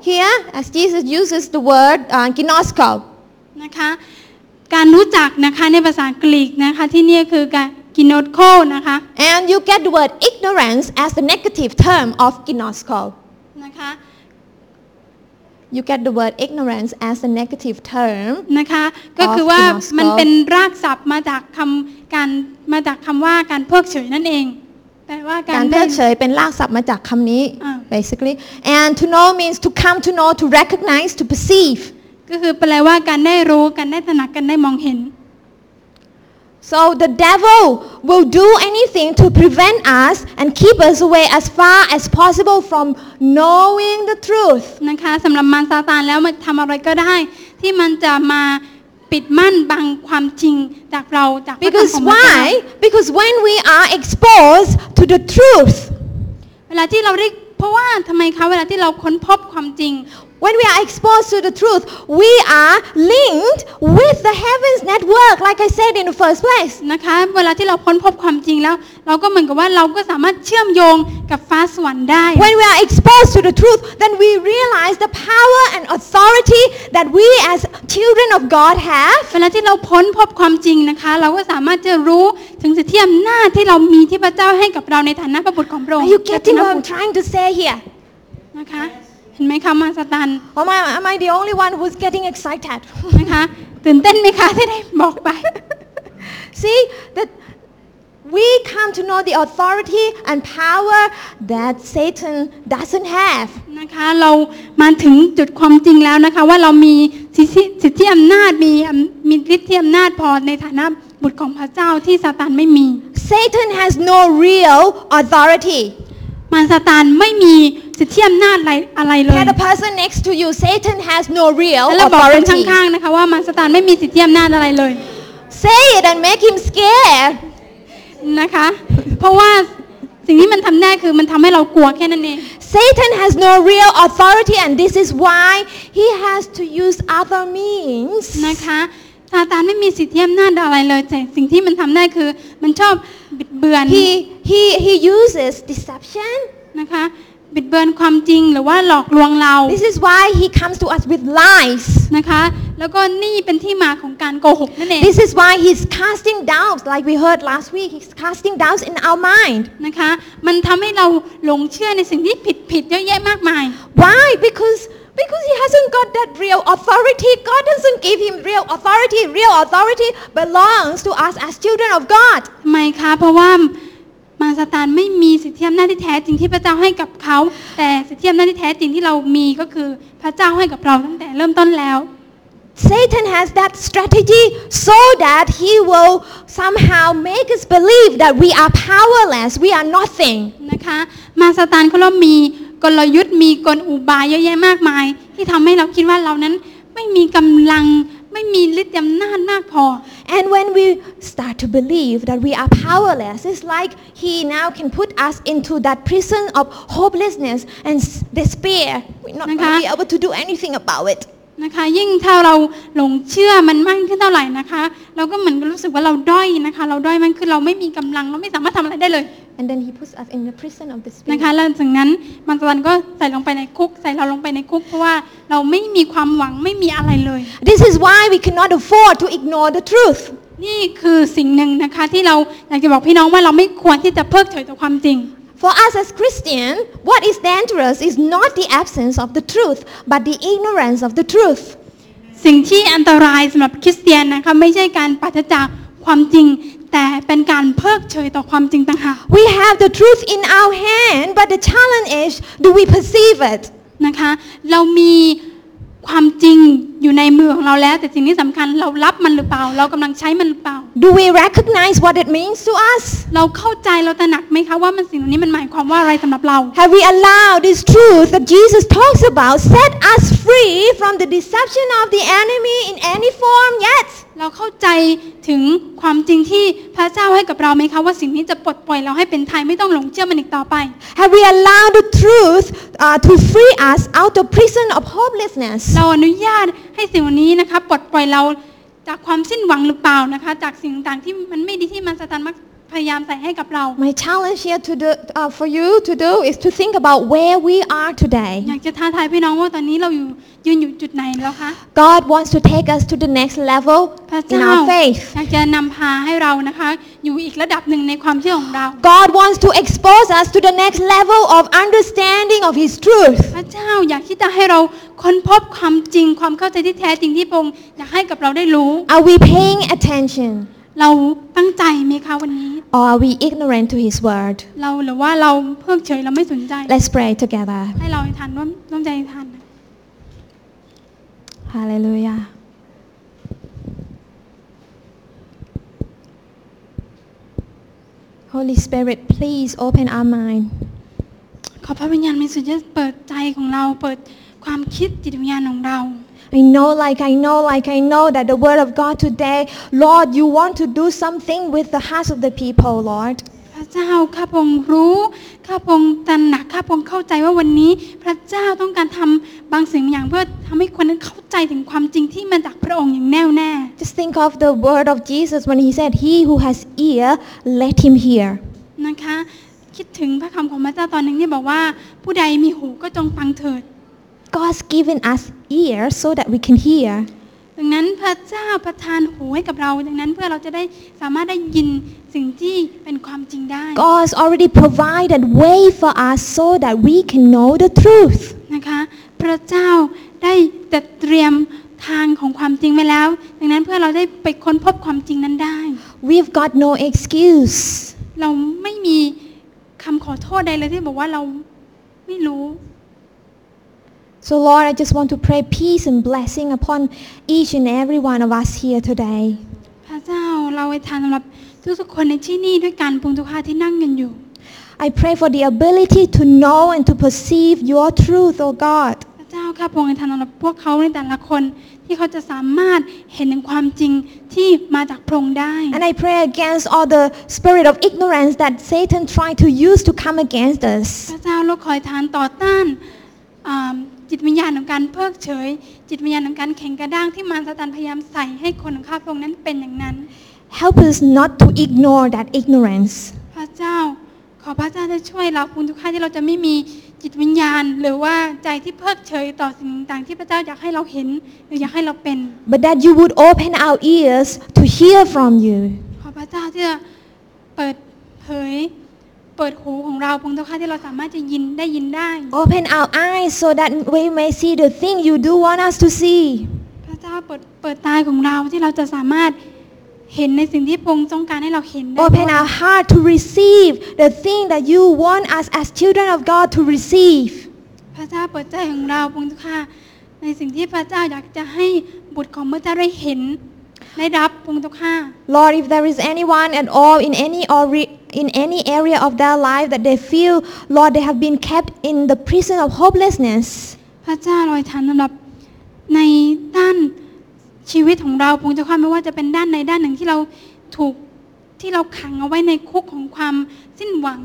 here, as Jesus uses the word uh, ginosko, นะคะการรู้จักนะคะในภาษากรีกนะคะที่นี่คือการกินโนโคนะคะ and you get the word ignorance as the negative term of ginosko. นะคะ You get the word ignorance as a negative term นะคะ ก็คือว่า Of มัน gnosko เป็นรากศัพท์มาจากคำการมาจากคำว่าการเพิกเฉยนั่นเองแปลว่าการการเพิกเฉยเป็นรากศัพท์มาจากคำนี้อ่า basically and to know means to come to know to recognize to perceive ก็คือแปลว่าการได้รู้การได้ตระหนักการได้มองเห็น so the devil will do anything to prevent us and keep us away as far as possible from knowing the truth นะคะสำหรับมารซาตานแล้วมันทำอะไรก็ได้ ที่มันจะมาปิดมั่นบังความจริงจากเราจากพระคำ because ของพระเจ้า why because when we are exposed to the truth เวลาที่เราได้เพราะว่าทำไมคะเวลาที่เราค้นพบความจริง When we are exposed to the truth, we are linked with the heavens network, like I said in the first place. นะคะเวลาที่เราค้นพบความจริงแล้ว เราก็เหมือนกับว่าเราก็สามารถเชื่อมโยงกับฟ้าสวรรค์ได้ When we are exposed to the truth, then we realize the power and authority that we as children of God have. เวลาที่เราพ้นพบความจริงนะคะ เราก็สามารถจะรู้ถึงสิทธิอำนาจที่เรามีที่พระเจ้าให้กับเราในฐานะพระบุตรของพระอง Are ค์ you getting what I'm trying to say here? นะคะ เห็น ไหมคะมาสตัน Or am I, am I the only one who's getting excited? นะคะตื่นเต้นไหมคะที่ได้บอกไป See that we come to know the authority and power that Satan doesn't have. นะคะเรามาถึงจุดความจริงแล้วนะคะ ว่าเรามีสิทธิสิทธิอำนาจมีอำมีฤทธิอำนาจพอในฐานะบุตรของพระเจ้าที่ซาตานไม่มี Satan has no real authority. มารซาตานไม่มีสิทธิอำนาจอะไรอะไรเลย Tell the person next to you, Satan has no real แล้วเราบอกคน authority. ข้างๆนะคะว่ามารซาตานไม่มีสิทธิอำนาจอะไรเลย Say it and make him scared. นะคะ เพราะว่าสิ่งที่มันทำได้คือมันทำให้เรากลัวแค่นั้นเอง Satan has no real authority and this is why he has to use other means. นะคะซาตานไม่มีสิทธิอำนาจอะไรเลยแต่สิ่งที่มันทำได้คือมันชอบบิดเบือน He, he, he uses deception. นะคะ บิดเบือนความจริงหรือว่าหลอกลวงเรา This is why he comes to us with lies. นะคะ แล้วก็นี่เป็นที่มาของการโกหกนั่นเอง This is why he's casting doubts, like we heard last week. He's casting doubts in our mind. นะคะ มันทำให้เราหลงเชื่อในสิ่งที่ผิดผิดๆเยอะแยะมากมาย Why? Because because he hasn't got that real authority. God doesn't give him real authority. Real authority belongs to us as children of God. ทำไมคะ เพราะว่า มารซาตานไม่มีสิทธิอำนาจที่แท้จริงที่พระเจ้าให้กับเขา แต่สิทธิอำนาจที่แท้จริงที่เรามีก็คือพระเจ้าให้กับเราตั้งแต่เริ่มต้นแล้ว Satan has that strategy so that he will somehow make us believe that we are powerless, we are nothing. นะคะมารซาตานเขาเริ่มมีกลยุทธ์มีกลอุบายเยอะแยะมากมาย ที่ทำให้เราคิดว่าเรานั้นไม่มีกำลัง ไม่มีฤทธิ์อำนาจมากพอ And when we start to believe that we are powerless, it's like he now can put us into that prison of hopelessness and s- despair. We're not going toนะคะ be able to do anything about it. นะคะ ยิ่งถ้าเราหลงเชื่อมันมากขึ้นเท่าไหร่นะคะ เราก็เหมือนกับรู้สึกว่าเราด้อยนะคะ เราด้อยมันคือเราไม่มีกำลังเราไม่สามารถทำอะไรได้เลย And then he puts us in the prison of the นะ spirit. คะแล้วจากนั้นมันตะวันก็ใส่ลงไปในคุก ใส่เราลงไปในคุกเพราะว่าเราไม่มีความหวังไม่มีอะไรเลย This is why we cannot afford to ignore the truth. นี่คือสิ่งหนึ่งนะคะที่เราอยากจะบอกพี่น้องว่าเราไม่ควรที่จะเพิกเฉยต่อความจริง For us as Christian, what is dangerous is not the absence of the truth, but the ignorance of the truth. สิ่งที่อันตรายสำหรับคริสเตียนนะคะไม่ใช่การปราศจากความจริง แต่เป็นการเพิกเฉยต่อความจริงต่างหาก We have the truth in our hand, but the challenge is, do we perceive it? นะคะ เรามีความจริง อยู่ในมือของเราแล้ว แต่สิ่งที่สำคัญเรารับมันหรือเปล่า เรากำลังใช้มันหรือเปล่า Do we recognize what it means to us? เราเข้าใจเราตระหนักไหมคะว่ามันสิ่งเหล่านี้มันหมายความว่าอะไรสำหรับเรา Have we allowed this truth that Jesus talks about set us free from the deception of the enemy in any form yet? เราเข้าใจถึงความจริงที่พระเจ้าให้กับเราไหมคะว่าสิ่งนี้จะปลดปล่อยเราให้เป็นไทยไม่ต้องหลงเชื่อมันอีกต่อไป Have we allowed the truth uh, to free us out of prison of hopelessness? เราอนุญาต ให้สิ่งนี้นะคะปลดปล่อยเราจากความสิ้นหวังหรือเปล่านะคะ จากสิ่งต่างๆที่มันไม่ดีที่มันสตานมัก พยายามใส่ให้กับเรา My challenge here to do, uh, for you to do is to think about where we are today. อยากจะท้าทายพี่น้องว่าตอนนี้เราอยู่ยืนอยู่จุดไหนแล้วคะ God wants to take us to the next level พระ in เจ้า our faith. อยากจะนำพาให้เรานะคะอยู่อีกระดับหนึ่งในความเชื่อของเรา God wants to expose us to the next level of understanding of His truth. พระเจ้าอยากที่จะให้เราค้นพบความจริงความเข้าใจที่แท้จริงที่พระองค์อยากให้กับเราได้รู้ Are we paying attention เราตั้งใจไหมคะวันนี้ or are we ignorant to His word? เราหรือว่าเราเพิกเฉยเราไม่สนใจ Let's pray together. ให้เราให้ทานร่วมร่วมใจให้ทานนะ Hallelujah. Holy Spirit, please open our mind. ขอพระวิญญาณบริสุทธิ์จะเปิดใจของเราเปิดความคิดจิตวิญญาณของเรา I know, like I know, like I know that the word of God today, Lord, you want to do something with the hearts of the people, Lord. พระเจ้าข้าพระองค์รู้ข้าพระองค์ตระหนักข้าพระองค์เข้าใจว่าวันนี้ พระเจ้าต้องการทำบางสิ่งบางอย่างเพื่อทำให้คนนั้นเข้าใจถึงความจริงที่มาจากพระองค์อย่างแน่วแน่ Just think of the word of Jesus when he said, He who has ear, let him hear. นะคะ คิดถึงพระคำของพระเจ้าตอนหนึ่งที่บอกว่าผู้ใดมีหูก็จงฟังเถิด God's given us ears so that we can hear. ดังนั้นพระเจ้าประทานหูให้กับเรา ดังนั้นเพื่อเราจะได้สามารถได้ยินสิ่งที่เป็นความจริงได้ God's already provided way for us so that we can know the truth. นะคะพระเจ้าได้จัดเตรียมทางของความจริงไว้แล้ว ดังนั้นเพื่อเราได้ไปค้นพบความจริงนั้นได้ We've got no excuse. เราไม่มีคำขอโทษใดเลยที่บอกว่าเราไม่รู้ So, Lord, I just want to pray peace and blessing upon each and every one of us here today. พระเจ้าเราไว้ทานสำหรับทุกๆคนในที่นี่ด้วยกันพุงทุกท่าที่นั่งกันอยู่ I pray for the ability to know and to perceive your truth, oh God. พระเจ้าข้าพระองค์ไว้ทานสำหรับพวกเขาในแต่ละคน ที่เขาจะสามารถเห็นถึงความจริงที่มาจากพระองค์ได้ And I pray against all the spirit of ignorance that Satan tried to use to come against us. พระเจ้าเราคอยทานต่อต้านอ่า จิตวิญญาณของการเพิกเฉย จิตวิญญาณของการแข็งกระด้างที่มารซาตานพยายามใส่ให้คนของข้าพระองค์นั้นเป็นอย่างนั้น Help us not to ignore that ignorance. พระเจ้า ขอพระเจ้าจะช่วยเราคุณทุกท่านที่เราจะไม่มีจิตวิญญาณ หรือว่าใจที่เพิกเฉยต่อสิ่งต่างๆที่พระเจ้าอยากให้เราเห็นหรืออยากให้เราเป็น But that you would open our ears to hear from you. ขอพระเจ้าที่จะเปิดเผย เปิดหูของเราคุณทุกท่านที่เราสามารถจะยินได้ยินได้ Open our eyes so that we may see the thing you do want us to see. พระเจ้าเปิดเปิดตาของเราที่เราจะสามารถเห็นในสิ่งที่พระองค์ต้องการให้เราเห็นได้ Open ด้วย our heart to receive the thing that you want us as children of God to receive. พระเจ้าเปิดใจของเราพระองค์ทุกท่านในสิ่งที่พระเจ้าอยากจะให้บุตรของพระเจ้าได้เห็น ได้รับพระองค์ทุกท่าน Lord, if there is anyone at all in any or in any area of their life that they feel, Lord, they have been kept in the prison of hopelessness. พระเจ้าลอยฐานสำหรับในด้านชีวิตของเราพระองค์เจ้าข้าไม่ว่าจะเป็นด้านในด้านหนึ่งที่เราถูกที่เราขังเอาไว้ในคุกของความสิ้นหวัง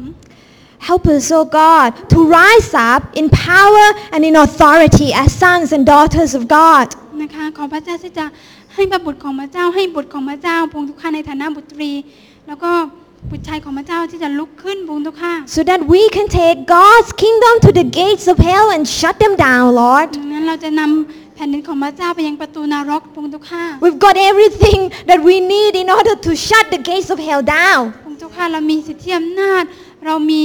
Help us, oh God, to rise up in power and in authority as sons and daughters of God. นะคะขอพระเจ้าที่จะ ให้พระบุตรของพระเจ้า ให้บุตรของพระเจ้าพระองค์ทุกข้าในฐานะบุตรี แล้วก็บุตรชายของพระเจ้าที่จะลุกขึ้นพระองค์ทุกข้า So that we can take God's kingdom to the gates of hell and shut them down, Lord. ดังนั้นเราจะนำแผ่นดินของพระเจ้าไปยังประตูนรกพระองค์ทุกข้า We've got everything that we need in order to shut the gates of hell down. พระองค์ทุกข้าเรามีสิทธิอำนาจเรามี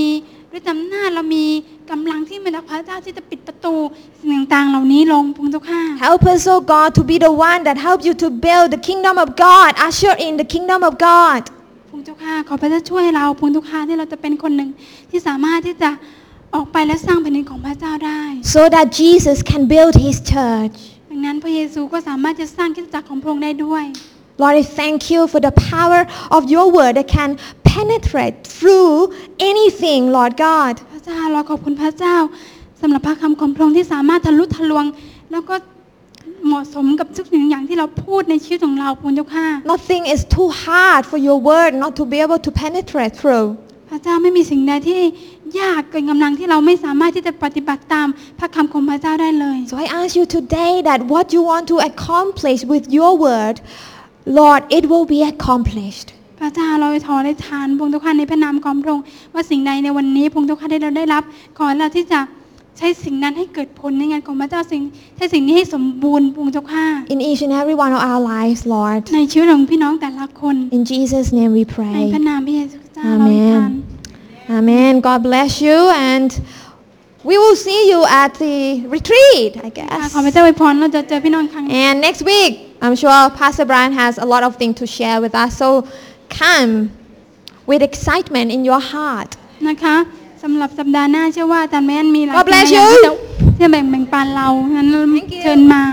ฤทธิ์อำนาจเรามีกำลังที่มาจากพระเจ้าที่จะปิดประตูสิ่งต่างๆเหล่านี้ลงพระองค์ทุกข้า Help us, oh God, to be the one that helps you to build the kingdom of God, usher in the kingdom of God. พระองค์เจ้าข้าขอพระเจ้าช่วยเราพระองค์ทุกข้าที่เราจะเป็นคนหนึ่งที่สามารถที่จะออกไปและสร้างแผ่นดินของพระเจ้าได้ So that Jesus can build his church. ดังนั้นพระเยซูก็สามารถจะสร้างคริสตจักรของพระองค์ได้ด้วย Lord, I thank you for the power of your word that can penetrate through anything, Lord God. พระเจ้าเราขอบคุณพระเจ้าสำหรับพระคำของพระองค์ที่สามารถทะลุทะลวง แล้วก็เหมาะสมกับทุกสิ่งอย่างที่เราพูดในชีวิตของเราพระองค์เจ้าข้า Nothing is too hard for your word not to be able to penetrate through. พระเจ้าไม่มีสิ่งใดที่ยากเกินกำลังที่เราไม่สามารถที่จะปฏิบัติตามพระคำของพระเจ้าได้เลย So I ask you today that what you want to accomplish with your word, Lord, it will be accomplished. พระเจ้าเราไปถอได้ทานพระองค์ทุกท่านในพระนามของพระองค์ว่าสิ่งใดในวันนี้พระองค์ทุกท่านได้เราได้รับ ขอให้เราที่จะใช้สิ่งนั้นให้เกิดผลในงานของพระเจ้าสิ่งใช้สิ่งนี้ให้สมบูรณ์พระองค์เจ้าข้า In each and every one of our lives, Lord. ในชีวิตของพี่น้องแต่ละคน In Jesus' name we ใน pray. พระนามพระเยซูคริสต์เจ้าเราไปทาน Amen. God bless you and we will see you at the retreat, I ค่ะ guess. ขอพระเจ้าอวยพรเราจะเจอพี่น้องอีกครั้ง And next week, I'm sure Pastor Brian has a lot of things to share with us. So come with excitement in your heart. นะคะสำหรับสัปดาห์หน้าเชื่อว่าอาจารย์แม่นมีหลาย God bless สิ่งหลายอย่าง you ที่จะที่จะแบ่งแบ่งปันเรางั้น Thank you เชิญมา